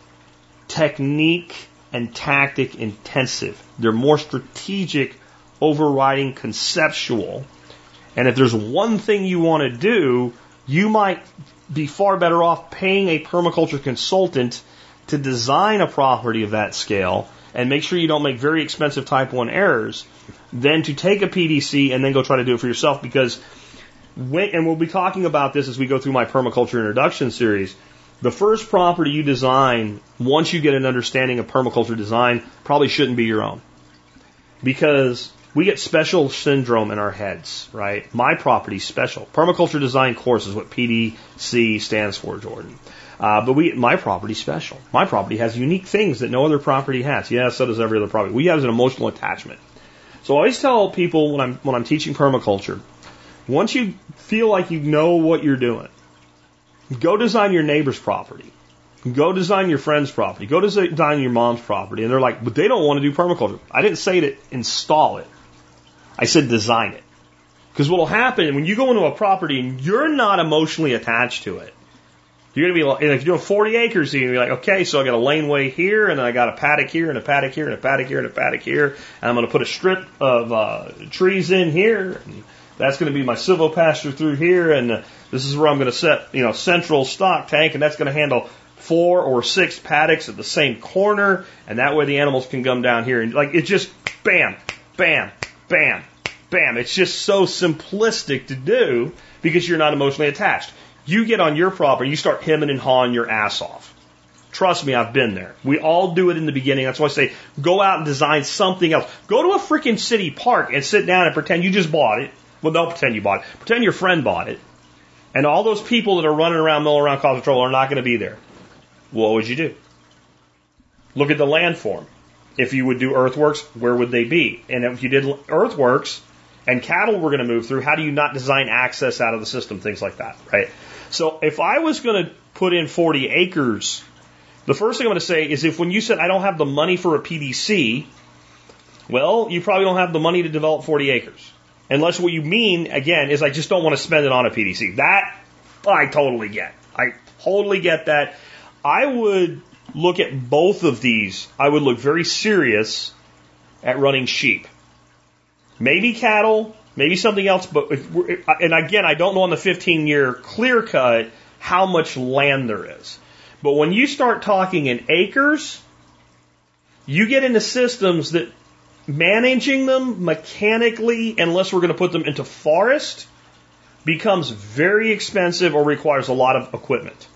technique and tactic intensive. They're more strategic, overriding conceptual. And if there's one thing you want to do, you might be far better off paying a permaculture consultant to design a property of that scale and make sure you don't make very expensive type 1 errors than to take a PDC and then go try to do it for yourself because when, and we'll be talking about this as we go through my permaculture introduction series. The first property you design, once you get an understanding of permaculture design, probably shouldn't be your own. Because we get special syndrome in our heads, right? My property's special. Permaculture design course is what PDC stands for, Jordan. Uh, but we, my property's special. My property has unique things that no other property has. Yeah, so does every other property. We have an emotional attachment. So I always tell people when I'm when I'm teaching permaculture, once you feel like you know what you're doing, go design your neighbor's property. Go design your friend's property. Go design your mom's property. And they're like, but they don't want to do permaculture. I didn't say to install it. I said design it. Because what will happen when you go into a property and you're not emotionally attached to it, you're going to be, like, if you're doing 40 acres, you're going to be like, okay, so I got a laneway here, and I got a paddock here, and a paddock here, and a paddock here, and a paddock here, and I'm going to put a strip of uh, trees in here. And that's going to be my silvopasture through here, and uh, this is where I'm going to set, you know, central stock tank, and that's going to handle four or six paddocks at the same corner, and that way the animals can come down here and like it just bam, bam, bam, bam. It's just so simplistic to do because you're not emotionally attached. You get on your property, you start hemming and hawing your ass off. Trust me, I've been there. We all do it in the beginning. That's why I say go out and design something else. Go to a freaking city park and sit down and pretend you just bought it. Well, don't pretend you bought it. Pretend your friend bought it. and all those people that are running around milling around cost control are not going to be there, what would you do? Look at the landform. If you would do earthworks, where would they be? And if you did earthworks and cattle were going to move through, how do you not design access out of the system? Things like that, right? So if I was going to put in 40 acres, the first thing I'm going to say is if when you said I don't have the money for a PDC, well, you probably don't have the money to develop 40 acres. Unless what you mean, again, is I just don't want to spend it on a PDC. That I totally get. I totally get that. I would look at both of these. I would look very serious at running sheep. Maybe cattle, maybe something else, but and again, I don't know on the 15 year clear cut how much land there is. But when you start talking in acres, you get into systems that managing them mechanically, unless we're going to put them into forest, becomes very expensive or requires a lot of equipment.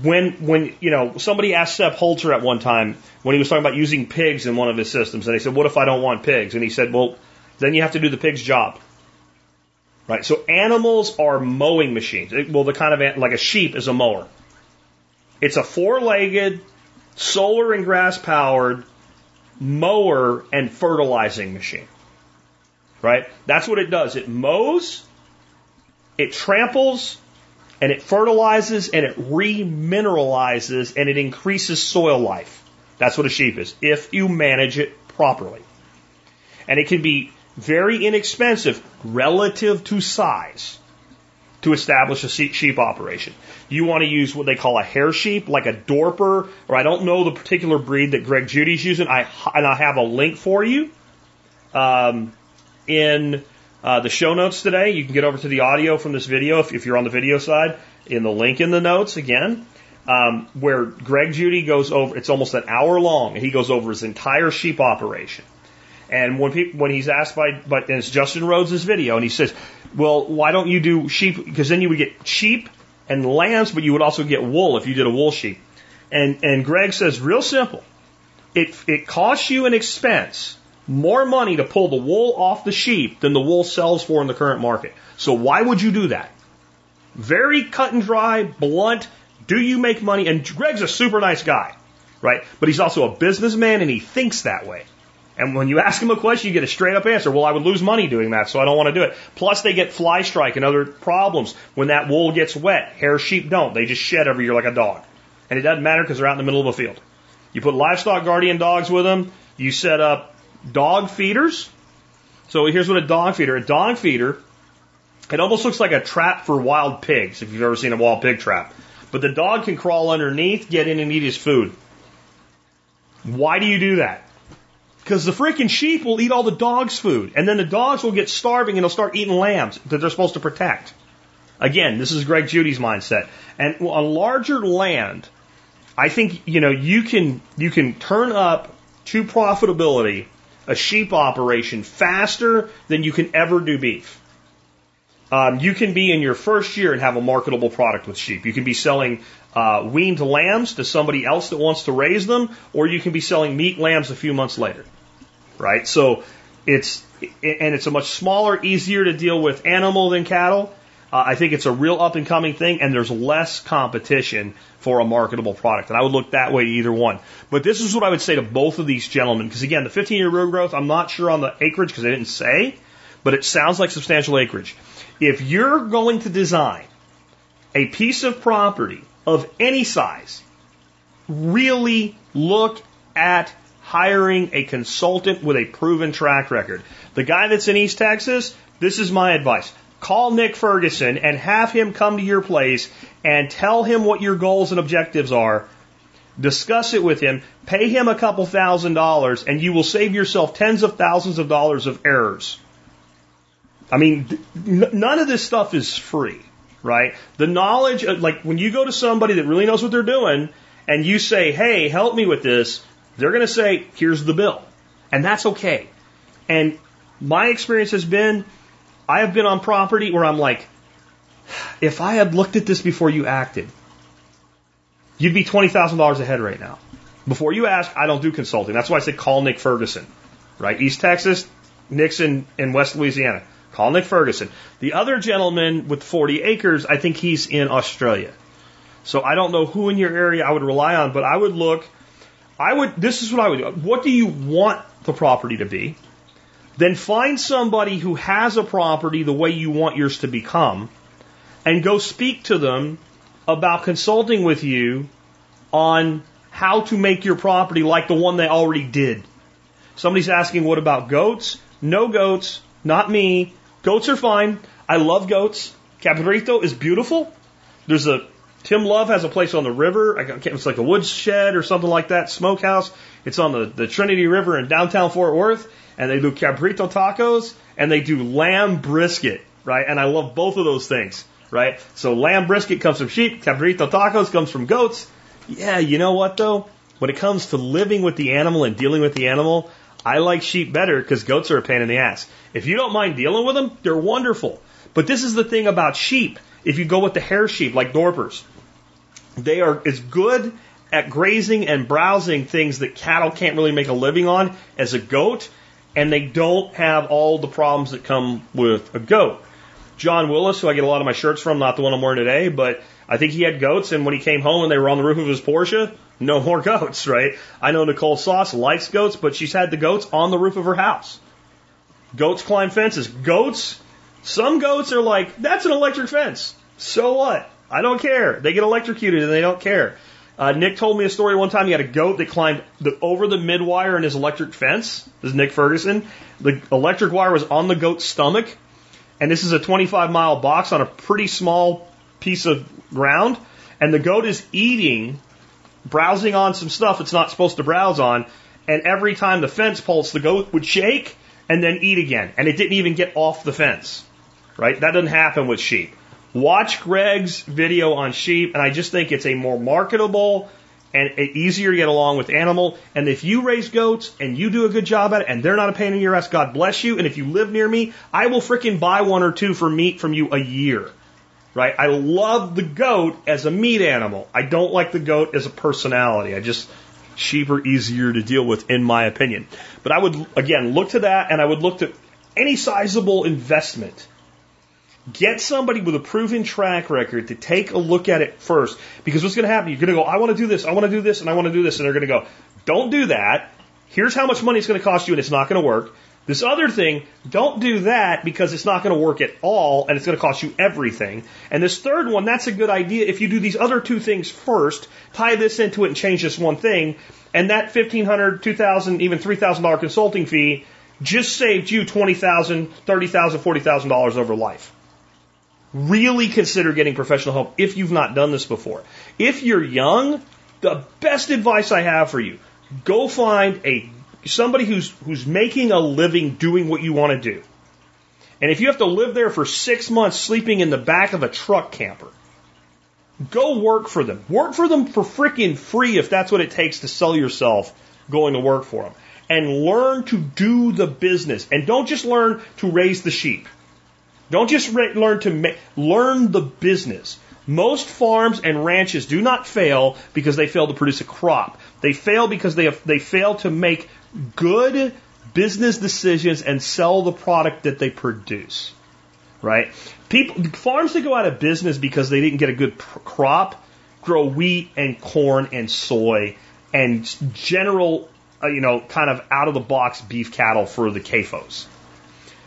When, when, you know, somebody asked Sepp Holzer at one time when he was talking about using pigs in one of his systems, and he said, what if I don't want pigs? And he said, well, then you have to do the pig's job. Right? So animals are mowing machines. Well, the kind of, like a sheep is a mower. It's a four-legged, solar and grass powered mower and fertilizing machine. Right? That's what it does. It mows, it tramples, and it fertilizes and it remineralizes and it increases soil life. That's what a sheep is, if you manage it properly. And it can be very inexpensive relative to size to establish a sheep operation. You want to use what they call a hair sheep, like a Dorper, or I don't know the particular breed that Greg Judy's using. I and I have a link for you um, in uh, the show notes today. You can get over to the audio from this video if, if you're on the video side. In the link in the notes again, um, where Greg Judy goes over. It's almost an hour long, and he goes over his entire sheep operation. And when people, when he's asked by, but it's Justin Rhodes' video, and he says, well, why don't you do sheep? Because then you would get sheep and lambs, but you would also get wool if you did a wool sheep. And, and Greg says, real simple. It, it costs you an expense, more money to pull the wool off the sheep than the wool sells for in the current market. So why would you do that? Very cut and dry, blunt. Do you make money? And Greg's a super nice guy, right? But he's also a businessman and he thinks that way. And when you ask him a question, you get a straight up answer. Well, I would lose money doing that, so I don't want to do it. Plus, they get fly strike and other problems when that wool gets wet. Hair sheep don't. They just shed every year like a dog. And it doesn't matter because they're out in the middle of a field. You put livestock guardian dogs with them. You set up dog feeders. So here's what a dog feeder. A dog feeder, it almost looks like a trap for wild pigs, if you've ever seen a wild pig trap. But the dog can crawl underneath, get in and eat his food. Why do you do that? Because the freaking sheep will eat all the dog's food, and then the dogs will get starving and they'll start eating lambs that they're supposed to protect. Again, this is Greg Judy's mindset. And on larger land, I think you know you can you can turn up to profitability a sheep operation faster than you can ever do beef. Um, you can be in your first year and have a marketable product with sheep. You can be selling uh, weaned lambs to somebody else that wants to raise them, or you can be selling meat lambs a few months later. Right? So it's, and it's a much smaller, easier to deal with animal than cattle. Uh, I think it's a real up and coming thing, and there's less competition for a marketable product. And I would look that way to either one. But this is what I would say to both of these gentlemen, because again, the 15 year real growth, I'm not sure on the acreage because they didn't say, but it sounds like substantial acreage. If you're going to design a piece of property of any size, really look at hiring a consultant with a proven track record. The guy that's in East Texas, this is my advice. Call Nick Ferguson and have him come to your place and tell him what your goals and objectives are. Discuss it with him, pay him a couple thousand dollars, and you will save yourself tens of thousands of dollars of errors. I mean, none of this stuff is free right? The knowledge, of, like when you go to somebody that really knows what they're doing and you say, hey, help me with this, they're going to say, here's the bill. And that's okay. And my experience has been, I have been on property where I'm like, if I had looked at this before you acted, you'd be $20,000 ahead right now. Before you ask, I don't do consulting. That's why I say call Nick Ferguson, right? East Texas, Nixon, in West Louisiana. Call Nick Ferguson. The other gentleman with 40 acres, I think he's in Australia. So I don't know who in your area I would rely on, but I would look. I would. This is what I would do. What do you want the property to be? Then find somebody who has a property the way you want yours to become, and go speak to them about consulting with you on how to make your property like the one they already did. Somebody's asking, what about goats? No goats, not me. Goats are fine. I love goats. Cabrito is beautiful. There's a Tim Love has a place on the river. I can't, it's like a woodshed or something like that, smokehouse. It's on the, the Trinity River in downtown Fort Worth, and they do cabrito tacos and they do lamb brisket, right? And I love both of those things, right? So lamb brisket comes from sheep, cabrito tacos comes from goats. Yeah, you know what though? When it comes to living with the animal and dealing with the animal, I like sheep better because goats are a pain in the ass. If you don't mind dealing with them, they're wonderful. But this is the thing about sheep. If you go with the hair sheep, like Dorpers, they are as good at grazing and browsing things that cattle can't really make a living on as a goat, and they don't have all the problems that come with a goat. John Willis, who I get a lot of my shirts from, not the one I'm wearing today, but I think he had goats, and when he came home and they were on the roof of his Porsche, no more [laughs] goats, right? I know Nicole Sauce likes goats, but she's had the goats on the roof of her house. Goats climb fences. Goats, some goats are like, that's an electric fence. So what? I don't care. They get electrocuted and they don't care. Uh, Nick told me a story one time. He had a goat that climbed the, over the mid wire in his electric fence. This is Nick Ferguson. The electric wire was on the goat's stomach, and this is a 25 mile box on a pretty small piece of ground. And the goat is eating, browsing on some stuff it's not supposed to browse on. And every time the fence pulsed, the goat would shake and then eat again. And it didn't even get off the fence. Right? That doesn't happen with sheep. Watch Greg's video on sheep, and I just think it's a more marketable and easier to get along with animal. And if you raise goats and you do a good job at it, and they're not a pain in your ass, God bless you. And if you live near me, I will fricking buy one or two for meat from you a year. Right? I love the goat as a meat animal. I don't like the goat as a personality. I just sheep are easier to deal with, in my opinion. But I would again look to that, and I would look to any sizable investment Get somebody with a proven track record to take a look at it first. Because what's going to happen? You're going to go, I want to do this, I want to do this, and I want to do this. And they're going to go, don't do that. Here's how much money it's going to cost you, and it's not going to work. This other thing, don't do that because it's not going to work at all and it's going to cost you everything. And this third one, that's a good idea if you do these other two things first, tie this into it and change this one thing, and that $1,500, $2,000, even $3,000 consulting fee just saved you $20,000, $30,000, $40,000 over life really consider getting professional help if you've not done this before. If you're young, the best advice I have for you, go find a somebody who's who's making a living doing what you want to do. And if you have to live there for 6 months sleeping in the back of a truck camper, go work for them. Work for them for freaking free if that's what it takes to sell yourself going to work for them. And learn to do the business. And don't just learn to raise the sheep. Don't just learn to ma- learn the business. Most farms and ranches do not fail because they fail to produce a crop. They fail because they have, they fail to make good business decisions and sell the product that they produce. Right? People farms that go out of business because they didn't get a good pr- crop grow wheat and corn and soy and general, uh, you know, kind of out of the box beef cattle for the CAFOs.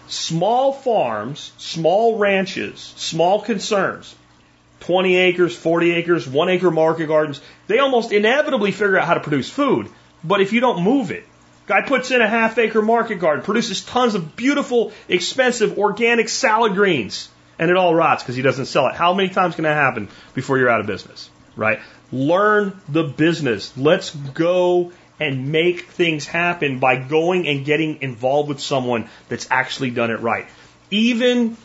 Small farms, small ranches, small concerns, 20 acres, 40 acres, one acre market gardens, they almost inevitably figure out how to produce food. But if you don't move it, guy puts in a half acre market garden, produces tons of beautiful, expensive, organic salad greens, and it all rots because he doesn't sell it. How many times can that happen before you're out of business? Right? Learn the business. Let's go and make things happen by going and getting involved with someone that's actually done it right. Even,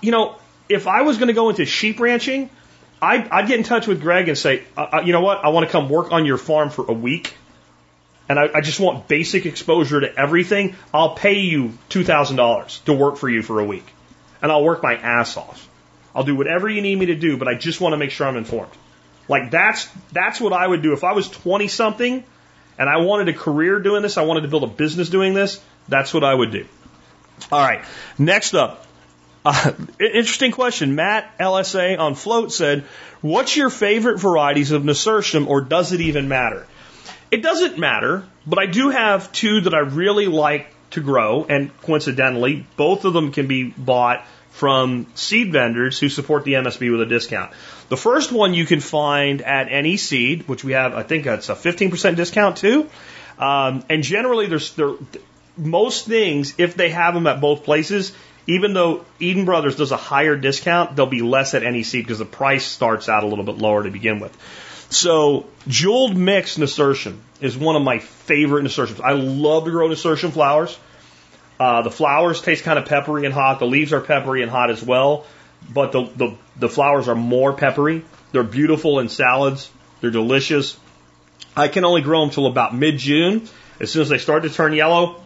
you know, if I was going to go into sheep ranching, I'd, I'd, get in touch with Greg and say, uh, uh you know what, I want to come work on your farm for a week. And I, I just want basic exposure to everything. I'll pay you $2,000 to work for you for a week. And I'll work my ass off. I'll do whatever you need me to do, but I just want to make sure I'm informed. Like that's, that's what I would do. If I was 20 something, and I wanted a career doing this, I wanted to build a business doing this, that's what I would do. All right. Next up, [laughs] uh, interesting question. Matt LSA on Flote said, "What's your favorite varieties of nasturtium, or does it even matter?" It doesn't matter, but I do have two that I really like to grow, and coincidentally, both of them can be bought from seed vendors who support the MSB with a discount. The first one you can find at any seed, which we have, I think that's a 15% discount too. Um, and generally, there's there, most things, if they have them at both places, even though Eden Brothers does a higher discount, they'll be less at any seed because the price starts out a little bit lower to begin with. So, jeweled mix nasturtium is one of my favorite nasturtiums. I love to grow nasturtium flowers. Uh, the flowers taste kind of peppery and hot. The leaves are peppery and hot as well, but the, the, the flowers are more peppery. They're beautiful in salads. They're delicious. I can only grow them till about mid June. As soon as they start to turn yellow,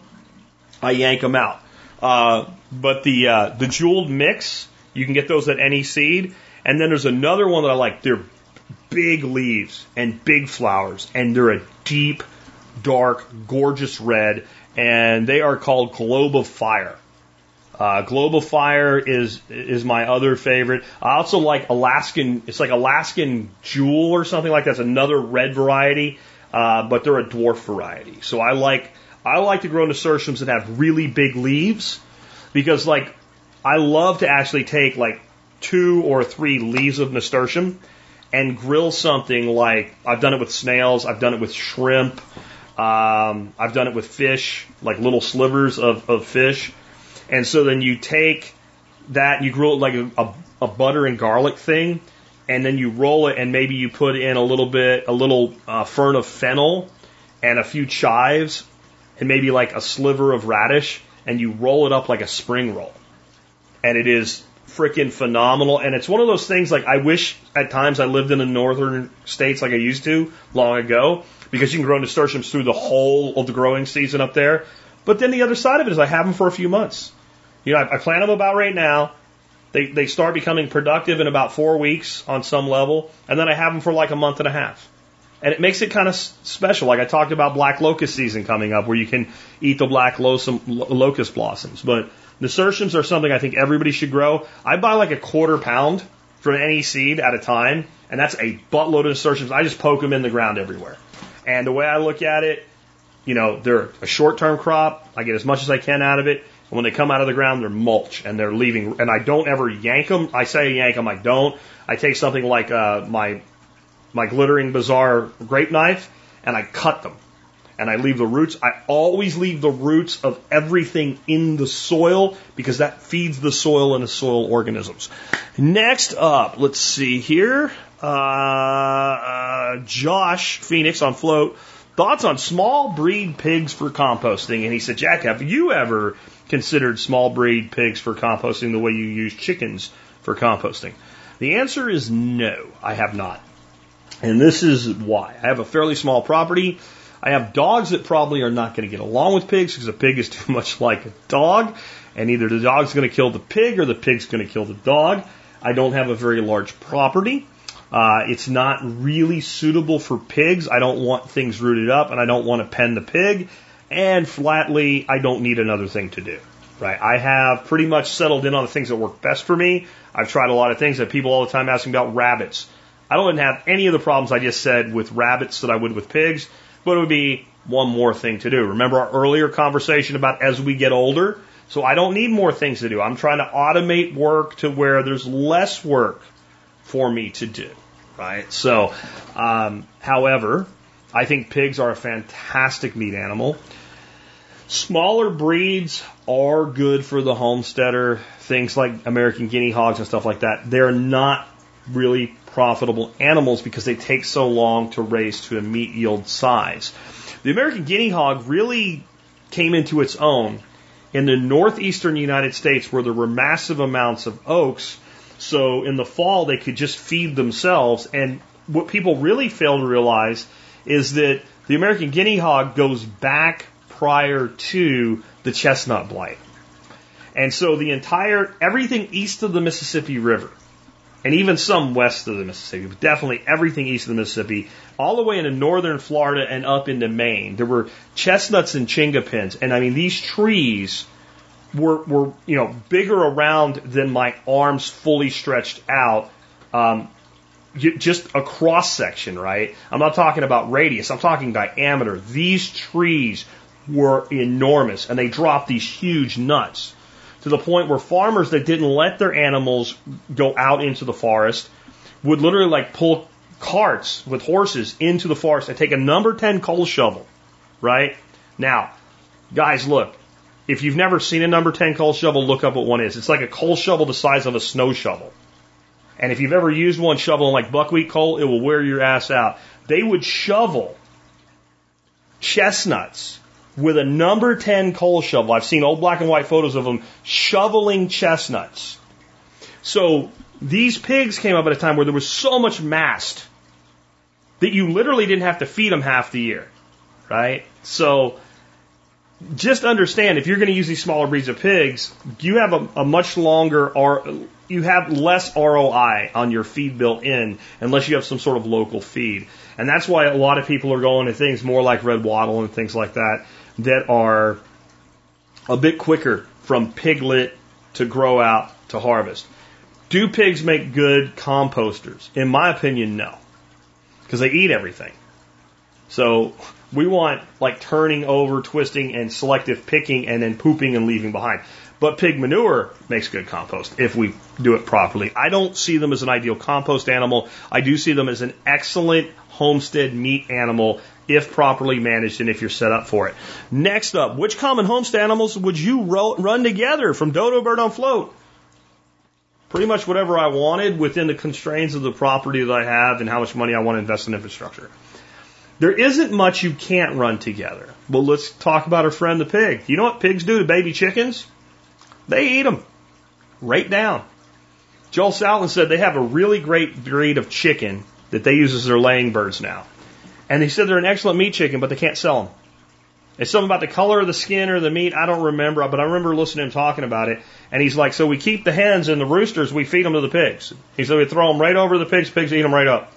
I yank them out. Uh, but the uh, the jeweled mix, you can get those at any seed. And then there's another one that I like. They're big leaves and big flowers, and they're a deep, dark, gorgeous red, and they are called Globe of Fire. Uh, Globe of Fire is is my other favorite. I also like Alaskan. It's like Alaskan Jewel or something like that. It's another red variety, uh, but they're a dwarf variety. So I like I like to grow nasturtiums that have really big leaves because like I love to actually take like two or three leaves of nasturtium and grill something like I've done it with snails, I've done it with shrimp, um, I've done it with fish, like little slivers of, of fish. And so then you take that, you grill it like a, a, a butter and garlic thing, and then you roll it, and maybe you put in a little bit, a little uh, fern of fennel, and a few chives, and maybe like a sliver of radish, and you roll it up like a spring roll. And it is freaking phenomenal. And it's one of those things like I wish at times I lived in the northern states like I used to long ago because you can grow nasturtiums through the whole of the growing season up there. But then the other side of it is I have them for a few months. You know, I, I plant them about right now. They, they start becoming productive in about four weeks on some level, and then I have them for like a month and a half. And it makes it kind of special. Like I talked about black locust season coming up where you can eat the black locust blossoms. But Nasturtiums are something I think everybody should grow. I buy like a quarter pound from any seed at a time, and that's a buttload of nasturtiums. I just poke them in the ground everywhere. And the way I look at it, you know, they're a short term crop. I get as much as I can out of it. And when they come out of the ground, they're mulch and they're leaving. And I don't ever yank them. I say yank them, I don't. I take something like uh, my my glittering bazaar grape knife and I cut them and I leave the roots. I always leave the roots of everything in the soil because that feeds the soil and the soil organisms. Next up, let's see here. Uh, uh, Josh Phoenix on Flote. Thoughts on small breed pigs for composting? And he said, Jack, have you ever considered small breed pigs for composting the way you use chickens for composting? The answer is no, I have not. And this is why. I have a fairly small property. I have dogs that probably are not going to get along with pigs because a pig is [laughs] too much like a dog, and either the dog's going to kill the pig or the pig's going to kill the dog. I don't have a very large property. Uh, it's not really suitable for pigs. I don't want things rooted up, and I don't want to pen the pig. And flatly, I don't need another thing to do. Right? I have pretty much settled in on the things that work best for me. I've tried a lot of things that people all the time asking about rabbits. I don't have any of the problems I just said with rabbits that I would with pigs but it would be one more thing to do. Remember our earlier conversation about as we get older? So I don't need more things to do. I'm trying to automate work to where there's less work for me to do, right? So, um, however, I think pigs are a fantastic meat animal. Smaller breeds are good for the homesteader, things like American guinea hogs and stuff like that. They're not really profitable animals because they take so long to raise to a meat yield size. The American guinea hog really came into its own in the northeastern United States where there were massive amounts of oaks. So in the fall, they could just feed themselves. And what people really fail to realize is that the American guinea hog goes back prior to the chestnut blight. And so the entire, everything east of the Mississippi River, and even some west of the Mississippi, but definitely everything east of the Mississippi, all the way into northern Florida and up into Maine. There were chestnuts and chinquapins, and I mean these trees were, were, you know, bigger around than my arms fully stretched out. Um, just a cross section, right? I'm not talking about radius. I'm talking diameter. These trees were enormous and they dropped these huge nuts to the point where farmers that didn't let their animals go out into the forest would literally like pull carts with horses into the forest and take a number 10 coal shovel, right? Now, guys, look, if you've never seen a number 10 coal shovel, look up what one is. It's like a coal shovel the size of a snow shovel. And if you've ever used one shoveling like buckwheat coal, it will wear your ass out. They would shovel chestnuts with a number 10 coal shovel. I've seen old black and white photos of them shoveling chestnuts. So these pigs came up at a time where there was so much mast that you literally didn't have to feed them half the year, right? So just understand if you're going to use these smaller breeds of pigs, you have a, a much longer or you have less ROI on your feed built in unless you have some sort of local feed. And that's why a lot of people are going to things more like red wattle and things like that that are a bit quicker from piglet to grow out to harvest. Do pigs make good composters? In my opinion, no. Because they eat everything. So we want like turning over, twisting, and selective picking and then pooping and leaving behind. But pig manure makes good compost if we do it properly. I don't see them as an ideal compost animal. I do see them as an excellent homestead meat animal if properly managed and if you're set up for it. Next up, which common homestead animals would you ro- run together from dodo bird on Flote? Pretty much whatever I wanted within the constraints of the property that I have and how much money I want to invest in infrastructure. There isn't much you can't run together. Well, let's talk about our friend the pig. You know what pigs do to baby chickens? They eat them. Right down. Joel Salatin said they have a really great breed of chicken that they use as their laying birds now. And he said they're an excellent meat chicken, but they can't sell them. It's something about the color of the skin or the meat. I don't remember, but I remember listening to him talking about it. And he's like, so we keep the hens and the roosters, we feed them to the pigs. He said we throw them right over the pigs, pigs eat them right up.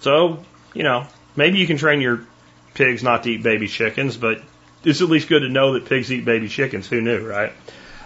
So, you know, maybe you can train your pigs not to eat baby chickens, but it's at least good to know that pigs eat baby chickens. Who knew, right?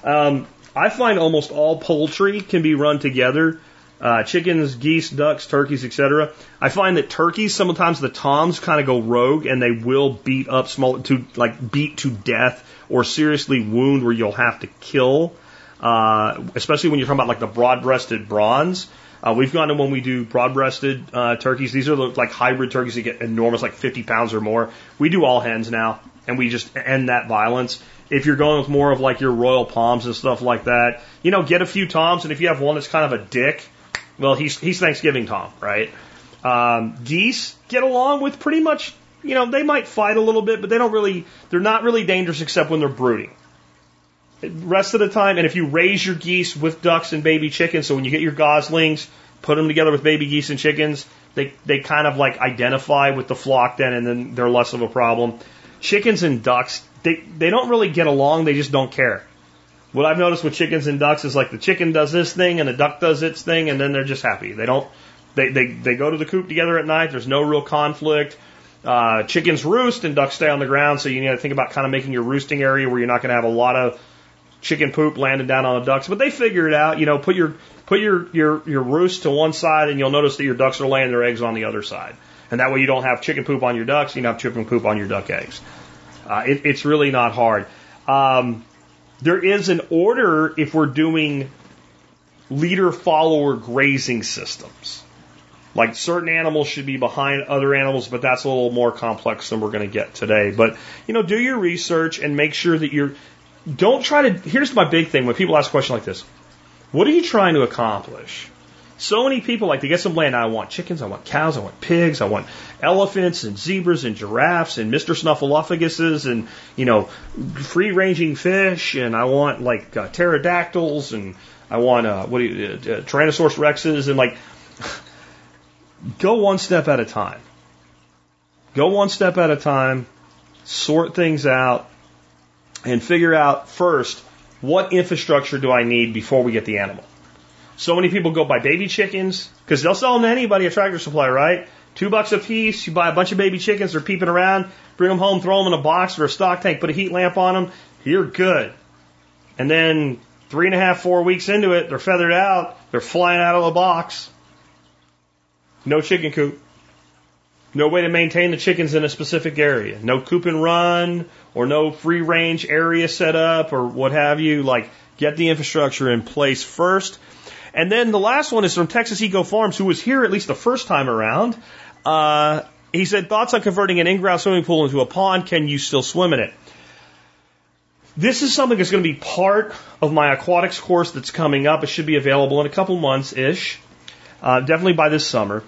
Um, I find almost all poultry can be run together. Uh, chickens, geese, ducks, turkeys, etc. I find that turkeys sometimes the toms kind of go rogue and they will beat up small to like beat to death or seriously wound where you'll have to kill. Uh, especially when you're talking about like the broad-breasted bronze. Uh, we've gone to when we do broad-breasted uh, turkeys. These are like hybrid turkeys that get enormous, like 50 pounds or more. We do all hens now, and we just end that violence. If you're going with more of like your royal palms and stuff like that, you know, get a few toms, and if you have one that's kind of a dick, well, he's he's Thanksgiving Tom, right? Um, geese get along with pretty much, you know, they might fight a little bit, but they don't really, they're not really dangerous except when they're brooding. Rest of the time, and if you raise your geese with ducks and baby chickens, so when you get your goslings, put them together with baby geese and chickens, they they kind of like identify with the flock then, and then they're less of a problem. Chickens and ducks, they they don't really get along. They just don't care. What I've noticed with chickens and ducks is like the chicken does this thing and the duck does its thing, and then they're just happy. They don't. They they they go to the coop together at night. There's no real conflict. Uh, chickens roost and ducks stay on the ground, so you need to think about kind of making your roosting area where you're not going to have a lot of chicken poop landing down on the ducks. But they figure it out. You know, put your put your your your roost to one side, and you'll notice that your ducks are laying their eggs on the other side. And that way you don't have chicken poop on your ducks. You don't have chicken poop on your duck eggs. Uh, it, it's really not hard. Um, there is an order if we're doing leader follower grazing systems. Like certain animals should be behind other animals, but that's a little more complex than we're going to get today. But, you know, do your research and make sure that you're, don't try to, here's my big thing when people ask a question like this. What are you trying to accomplish? So many people like to get some land. I want chickens, I want cows, I want pigs, I want elephants and zebras and giraffes and Mr. Snuffleupaguses and, you know, free ranging fish and I want like uh, pterodactyls and I want, uh, what do you, uh, uh, Tyrannosaurus rexes and like, [sighs] go one step at a time. Go one step at a time, sort things out, and figure out first what infrastructure do I need before we get the animal. So many people go buy baby chickens because they'll sell them to anybody at Tractor Supply, right? Two bucks a piece. You buy a bunch of baby chickens. They're peeping around. Bring them home, throw them in a box or a stock tank. Put a heat lamp on them. You're good. And then three and a half, four weeks into it, they're feathered out, they're flying out of the box. No chicken coop. No way to maintain the chickens in a specific area. No coop and run or no free range area set up or what have you. Like, get the infrastructure in place first. And then the last one is from Texas Eco Farms, who was here at least the first time around. Uh, he said, thoughts on converting an in-ground swimming pool into a pond. Can you still swim in it? This is something that's going to be part of my aquatics course that's coming up. It should be available in a couple months ish, uh, definitely by this summer.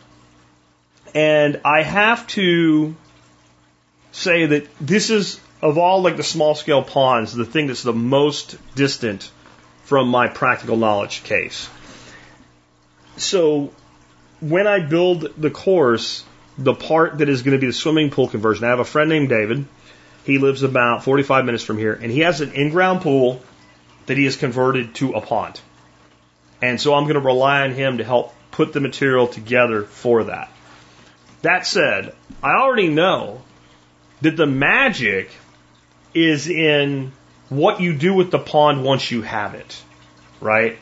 And I have to say that this is, of all like the small scale ponds, the thing that's the most distant from my practical knowledge case. So when I build the course, the part that is going to be the swimming pool conversion, I have a friend named David. He lives about 45 minutes from here, and he has an in ground pool that he has converted to a pond. And so I'm going to rely on him to help put the material together for that. That said, I already know that the magic is in what you do with the pond once you have it, right?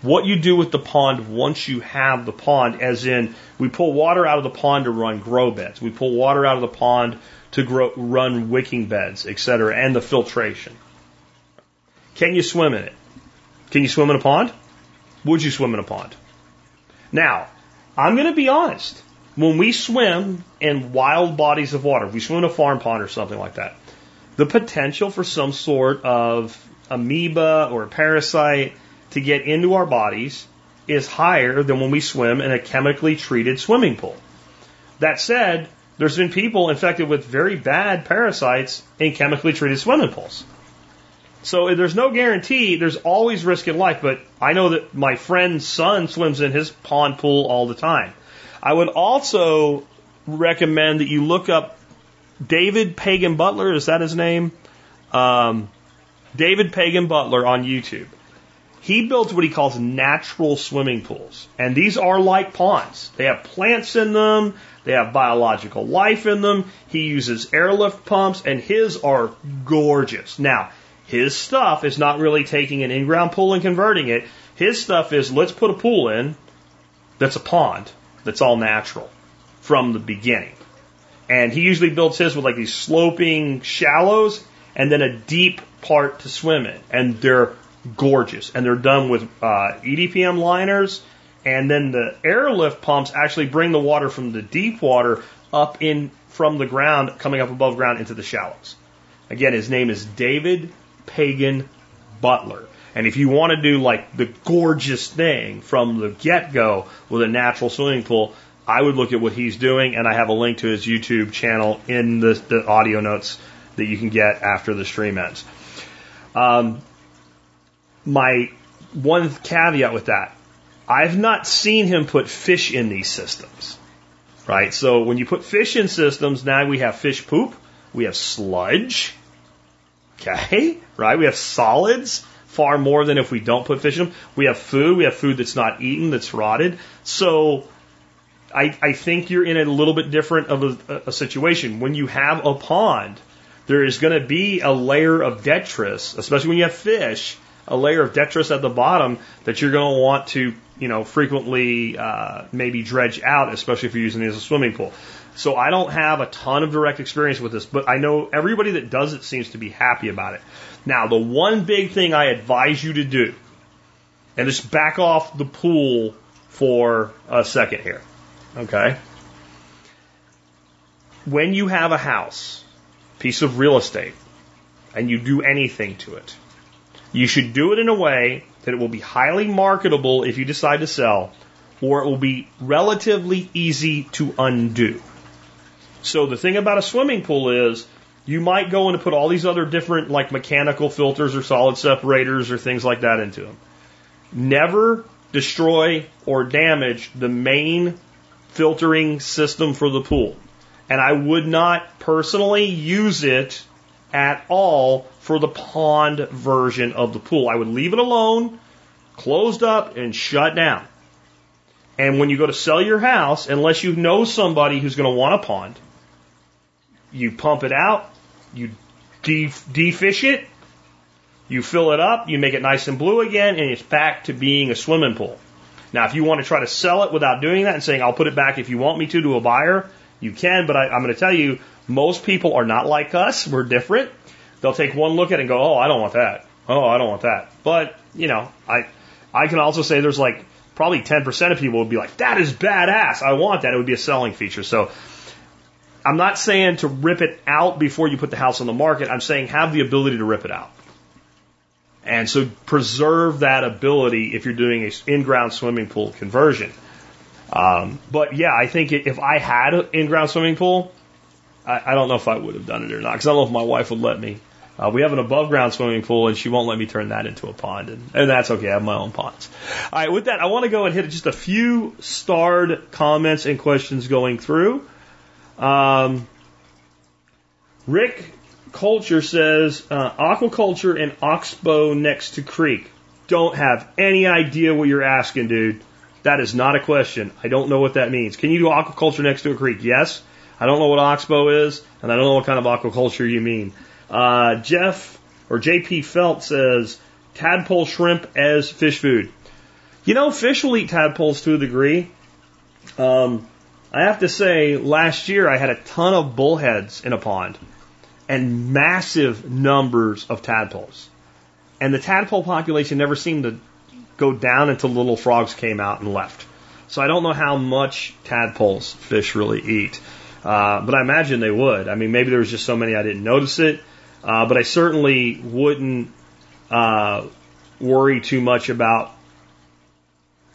What you do with the pond once you have the pond, as in we pull water out of the pond to run grow beds, we pull water out of the pond to grow, run wicking beds, etc., and the filtration. Can you swim in it? Can you swim in a pond? Would you swim in a pond? Now, I'm going to be honest. When we swim in wild bodies of water, we swim in a farm pond or something like that, the potential for some sort of amoeba or parasite to get into our bodies is higher than when we swim in a chemically treated swimming pool. That said, there's been people infected with very bad parasites in chemically treated swimming pools. So there's no guarantee, there's always risk in life, but I know that my friend's son swims in his pond pool all the time. I would also recommend that you look up David Pagan Butler. Is that his name? Um, David Pagan Butler on YouTube. He builds what he calls natural swimming pools. And these are like ponds. They have plants in them. They have biological life in them. He uses airlift pumps and his are gorgeous. Now, his stuff is not really taking an in-ground pool and converting it. His stuff is let's put a pool in that's a pond that's all natural from the beginning. And he usually builds his with like these sloping shallows and then a deep part to swim in. And they're gorgeous. And they're done with uh, EDPM liners. And then the airlift pumps actually bring the water from the deep water up in from the ground, coming up above ground into the shallows. Again, his name is David Pagan Butler. And if you want to do like the gorgeous thing from the get go with a natural swimming pool, I would look at what he's doing, and I have a link to his YouTube channel in the, the audio notes that you can get after the stream ends. Um, my one caveat with that, I've not seen him put fish in these systems, right? So when you put fish in systems, now we have fish poop, we have sludge, okay, right? We have solids far more than if we don't put fish in them. We have food, we have food that's not eaten, that's rotted. So I, I think you're in a little bit different of a, a situation. When you have a pond, there is going to be a layer of detritus, especially when you have fish, a layer of detritus at the bottom that you're going to want to, you know, frequently uh, maybe dredge out, especially if you're using it as a swimming pool. So I don't have a ton of direct experience with this, but I know everybody that does it seems to be happy about it. Now, the one big thing I advise you to do, and just back off the pool for a second here. Okay? When you have a house, piece of real estate, and you do anything to it, you should do it in a way that it will be highly marketable if you decide to sell, or it will be relatively easy to undo. So the thing about a swimming pool is you might go in and put all these other different like mechanical filters or solid separators or things like that into them. Never destroy or damage the main filtering system for the pool. And I would not personally use it at all for the pond version of the pool. I would leave it alone, closed up, and shut down. And when you go to sell your house, unless you know somebody who's going to want a pond, you pump it out, you de- defish it, You fill it up, you make it nice and blue again, and it's back to being a swimming pool. Now, if you want to try to sell it without doing that and saying, I'll put it back if you want me to to a buyer, you can, but I, I'm going to tell you, most people are not like us. We're different. They'll take one look at it and go, oh, I don't want that. Oh, I don't want that. But, you know, I, I can also say there's like probably 10% of people would be like, that is badass. I want that. It would be a selling feature. So I'm not saying to rip it out before you put the house on the market. I'm saying have the ability to rip it out. And so preserve that ability if you're doing an in-ground swimming pool conversion. Um, but yeah, I think if I had an in-ground swimming pool, I, I don't know if I would have done it or not because I don't know if my wife would let me. Uh, we have an above ground swimming pool and she won't let me turn that into a pond and, and that's okay. I have my own ponds. All right. With that, I want to go and hit just a few starred comments and questions going through. Um, Rick Culture says, uh, aquaculture and oxbow next to creek. Don't have any idea what you're asking, dude. That is not a question. I don't know what that means. Can you do aquaculture next to a creek? Yes. I don't know what oxbow is, and I don't know what kind of aquaculture you mean. Uh, Jeff or JP Felt says tadpole shrimp as fish food. You know, fish will eat tadpoles to a degree. Um, I have to say, last year I had a ton of bullheads in a pond and massive numbers of tadpoles. And the tadpole population never seemed to go down until little frogs came out and left. So I don't know how much tadpoles fish really eat. Uh, but I imagine they would. I mean, maybe there was just so many I didn't notice it. Uh, but I certainly wouldn't uh, worry too much about.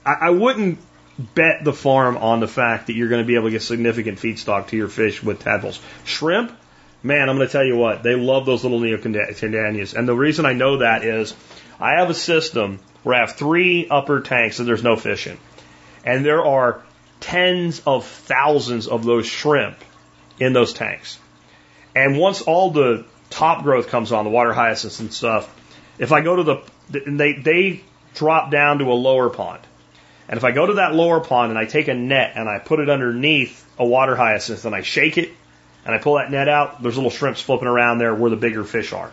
I, I wouldn't bet the farm on the fact that you're going to be able to get significant feedstock to your fish with tadpoles. Shrimp, man, I'm going to tell you what, they love those little neocaridinas. And the reason I know that is I have a system where I have three upper tanks that there's no fish in. And there are tens of thousands of those shrimp in those tanks. And once all the top growth comes on, the water hyacinths and stuff, if I go to the, they, they drop down to a lower pond. And if I go to that lower pond and I take a net and I put it underneath a water hyacinth and I shake it and I pull that net out, there's little shrimps flipping around there where the bigger fish are.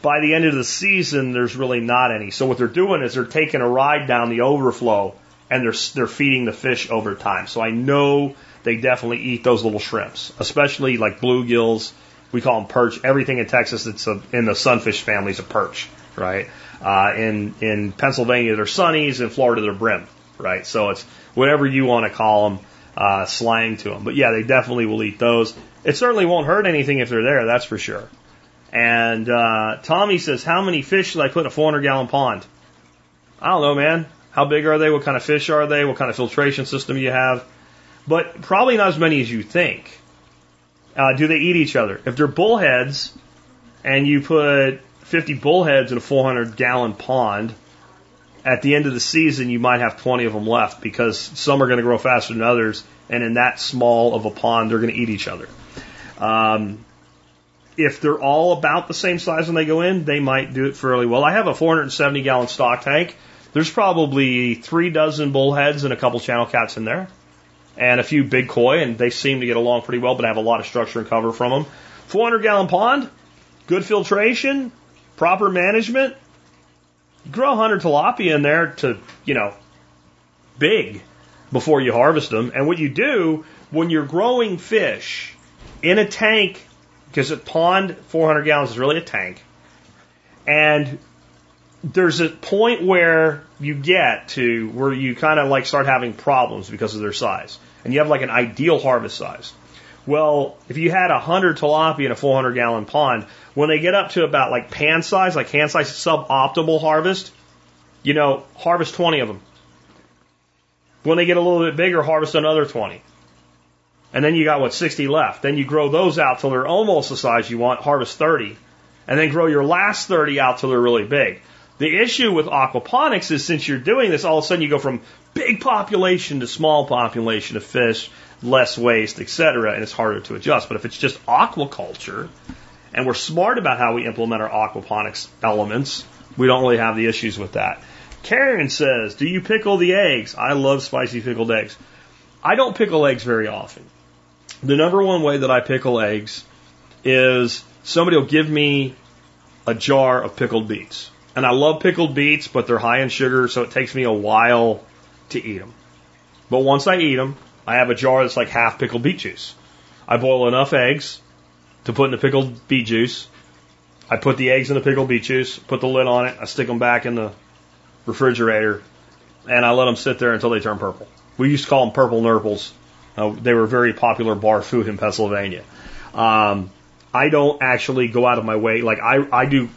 By the end of the season, there's really not any. So what they're doing is they're taking a ride down the overflow and they're, they're feeding the fish over time. So I know they definitely eat those little shrimps, especially like bluegills we call them perch. Everything in Texas that's a, in the sunfish family is a perch, right? Uh, in in Pennsylvania they're sunnies, in Florida they're brim, right? So it's whatever you want to call them, uh, slang to them. But yeah, they definitely will eat those. It certainly won't hurt anything if they're there, that's for sure. And uh, Tommy says, how many fish should I put in a 400 gallon pond? I don't know, man. How big are they? What kind of fish are they? What kind of filtration system you have? But probably not as many as you think. Uh, do they eat each other? If they're bullheads and you put 50 bullheads in a 400 gallon pond, at the end of the season, you might have 20 of them left because some are going to grow faster than others. And in that small of a pond, they're going to eat each other. Um, if they're all about the same size when they go in, they might do it fairly well. I have a 470 gallon stock tank. There's probably three dozen bullheads and a couple channel cats in there and a few big koi, and they seem to get along pretty well, but have a lot of structure and cover from them. 400 gallon pond, good filtration, proper management. Grow 100 tilapia in there to, you know, big before you harvest them. And what you do when you're growing fish in a tank, because a pond 400 gallons is really a tank, and there's a point where you get to where you kind of like start having problems because of their size. And you have like an ideal harvest size. Well, if you had 100 tilapia in a 400 gallon pond, when they get up to about like pan size, like hand size suboptimal harvest, you know, harvest 20 of them. When they get a little bit bigger, harvest another 20. And then you got what, 60 left. Then you grow those out till they're almost the size you want, harvest 30. And then grow your last 30 out till they're really big. The issue with aquaponics is since you're doing this, all of a sudden you go from big population to small population of fish, less waste, etc., and it's harder to adjust. But if it's just aquaculture, and we're smart about how we implement our aquaponics elements, we don't really have the issues with that. Karen says, Do you pickle the eggs? I love spicy pickled eggs. I don't pickle eggs very often. The number one way that I pickle eggs is somebody will give me a jar of pickled beets. And I love pickled beets, but they're high in sugar, so it takes me a while to eat them. But once I eat them, I have a jar that's like half pickled beet juice. I boil enough eggs to put in the pickled beet juice. I put the eggs in the pickled beet juice, put the lid on it, I stick them back in the refrigerator, and I let them sit there until they turn purple. We used to call them purple nurples. Uh, they were very popular bar food in Pennsylvania. Um, I don't actually go out of my way. Like I, I do,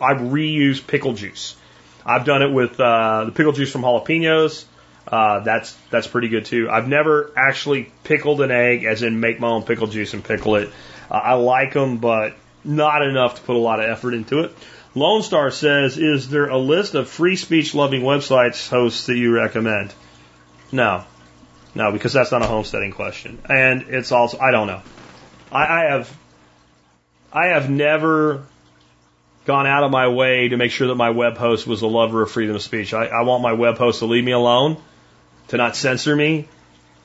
I reuse pickle juice. I've done it with uh, the pickle juice from jalapenos. Uh, that's that's pretty good too. I've never actually pickled an egg, as in make my own pickle juice and pickle it. Uh, I like them, but not enough to put a lot of effort into it. Lone Star says, "Is there a list of free speech loving websites hosts that you recommend?" No, no, because that's not a homesteading question, and it's also I don't know. I, I have I have never gone out of my way to make sure that my web host was a lover of freedom of speech. I, I want my web host to leave me alone, to not censor me,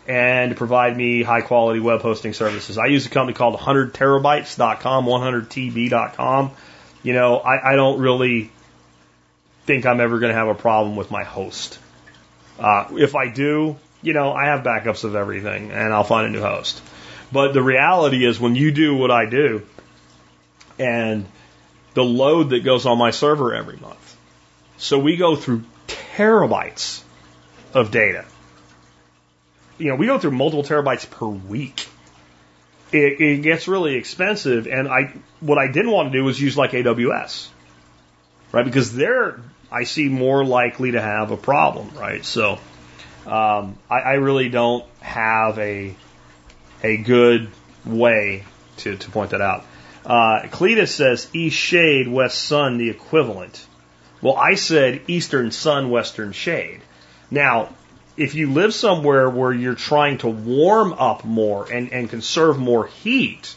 and to provide me high quality web hosting services. I use a company called 100terabytes.com, 100tb.com. You know, I, I don't really think I'm ever going to have a problem with my host. Uh, if I do, you know, I have backups of everything and I'll find a new host. But the reality is when you do what I do and the load that goes on my server every month. So we go through terabytes of data. You know, we go through multiple terabytes per week. It, it gets really expensive, and I what I didn't want to do was use like AWS, right? Because they're I see more likely to have a problem, right? So um, I, I really don't have a a good way to, to point that out. Uh, Cletus says east shade, west sun, the equivalent. Well, I said eastern sun, western shade. Now, if you live somewhere where you're trying to warm up more and, and conserve more heat,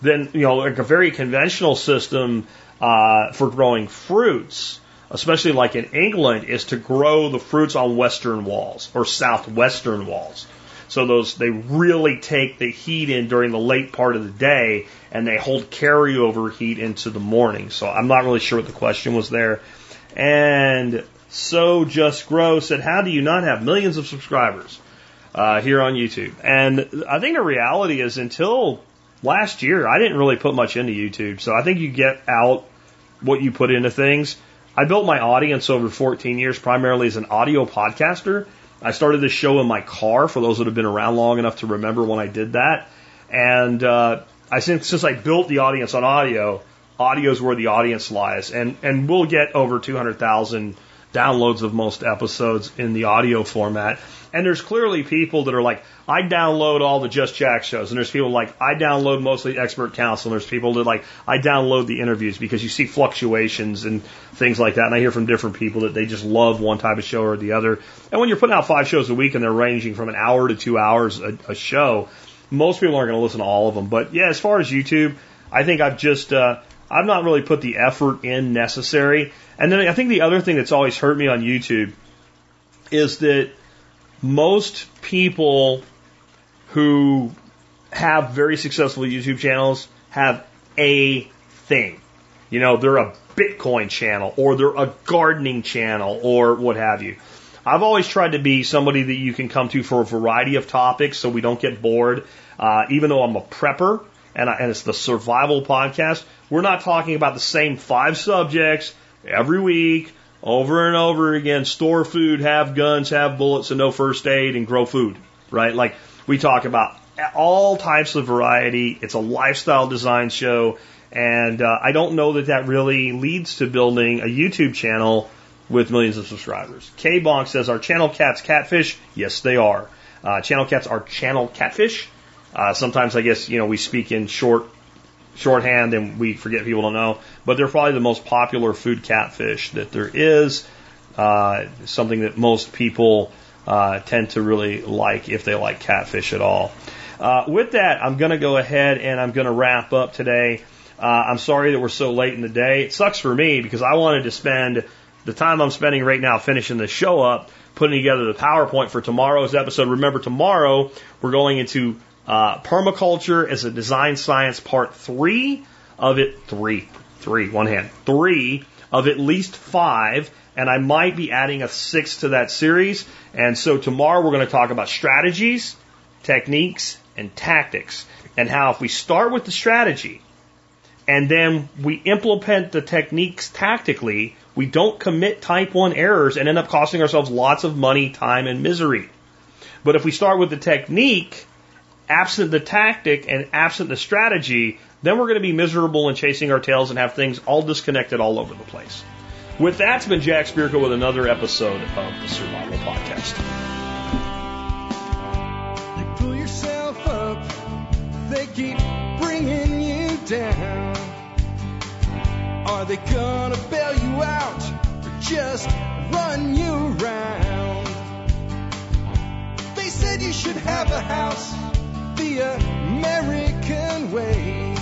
then, you know, like a very conventional system uh, for growing fruits, especially like in England, is to grow the fruits on western walls or southwestern walls. So those they really take the heat in during the late part of the day and they hold carryover heat into the morning. So I'm not really sure what the question was there. And so just grow said, how do you not have millions of subscribers uh, here on YouTube? And I think the reality is until last year, I didn't really put much into YouTube. So I think you get out what you put into things. I built my audience over 14 years primarily as an audio podcaster. I started this show in my car for those that have been around long enough to remember when I did that. And uh, I since since I built the audience on audio, audio is where the audience lies, and and we'll get over 200,000 downloads of most episodes in the audio format. And there's clearly people that are like, I download all the Just Jack shows. And there's people like, I download mostly expert counsel. And there's people that like, I download the interviews because you see fluctuations and things like that. And I hear from different people that they just love one type of show or the other. And when you're putting out five shows a week and they're ranging from an hour to two hours a, a show, most people aren't going to listen to all of them. But yeah, as far as YouTube, I think I've just, uh, I've not really put the effort in necessary. And then I think the other thing that's always hurt me on YouTube is that most people who have very successful YouTube channels have a thing. You know, they're a Bitcoin channel or they're a gardening channel or what have you. I've always tried to be somebody that you can come to for a variety of topics so we don't get bored. Uh, even though I'm a prepper and, I, and it's the survival podcast, we're not talking about the same five subjects every week over and over again. Store food, have guns, have bullets, and no first aid, and grow food, right? Like we talk about all types of variety. It's a lifestyle design show. And uh, I don't know that that really leads to building a YouTube channel with millions of subscribers. K Bonk says, Are channel cats catfish? Yes, they are. Uh, channel cats are channel catfish. Uh, sometimes I guess, you know, we speak in short shorthand and we forget people don't know, but they're probably the most popular food catfish that there is. Uh, something that most people uh, tend to really like if they like catfish at all. Uh, with that, I'm going to go ahead and I'm going to wrap up today. Uh, I'm sorry that we're so late in the day. It sucks for me because I wanted to spend the time I'm spending right now finishing the show up, putting together the PowerPoint for tomorrow's episode. Remember, tomorrow we're going into uh, permaculture as a design science part three of it, three, three, one hand, three of at least five, and I might be adding a sixth to that series. And so tomorrow we're going to talk about strategies, techniques, and tactics, and how if we start with the strategy and then we implement the techniques tactically, we don't commit type 1 errors and end up costing ourselves lots of money, time, and misery. But if we start with the technique, absent the tactic and absent the strategy, then we're going to be miserable and chasing our tails and have things all disconnected all over the place. With that, it's been Jack Spirko with another episode of the Survival Podcast. You pull yourself up, they keep bringing you down. Are they gonna bail you out or just run you around? They said you should have a house the American way.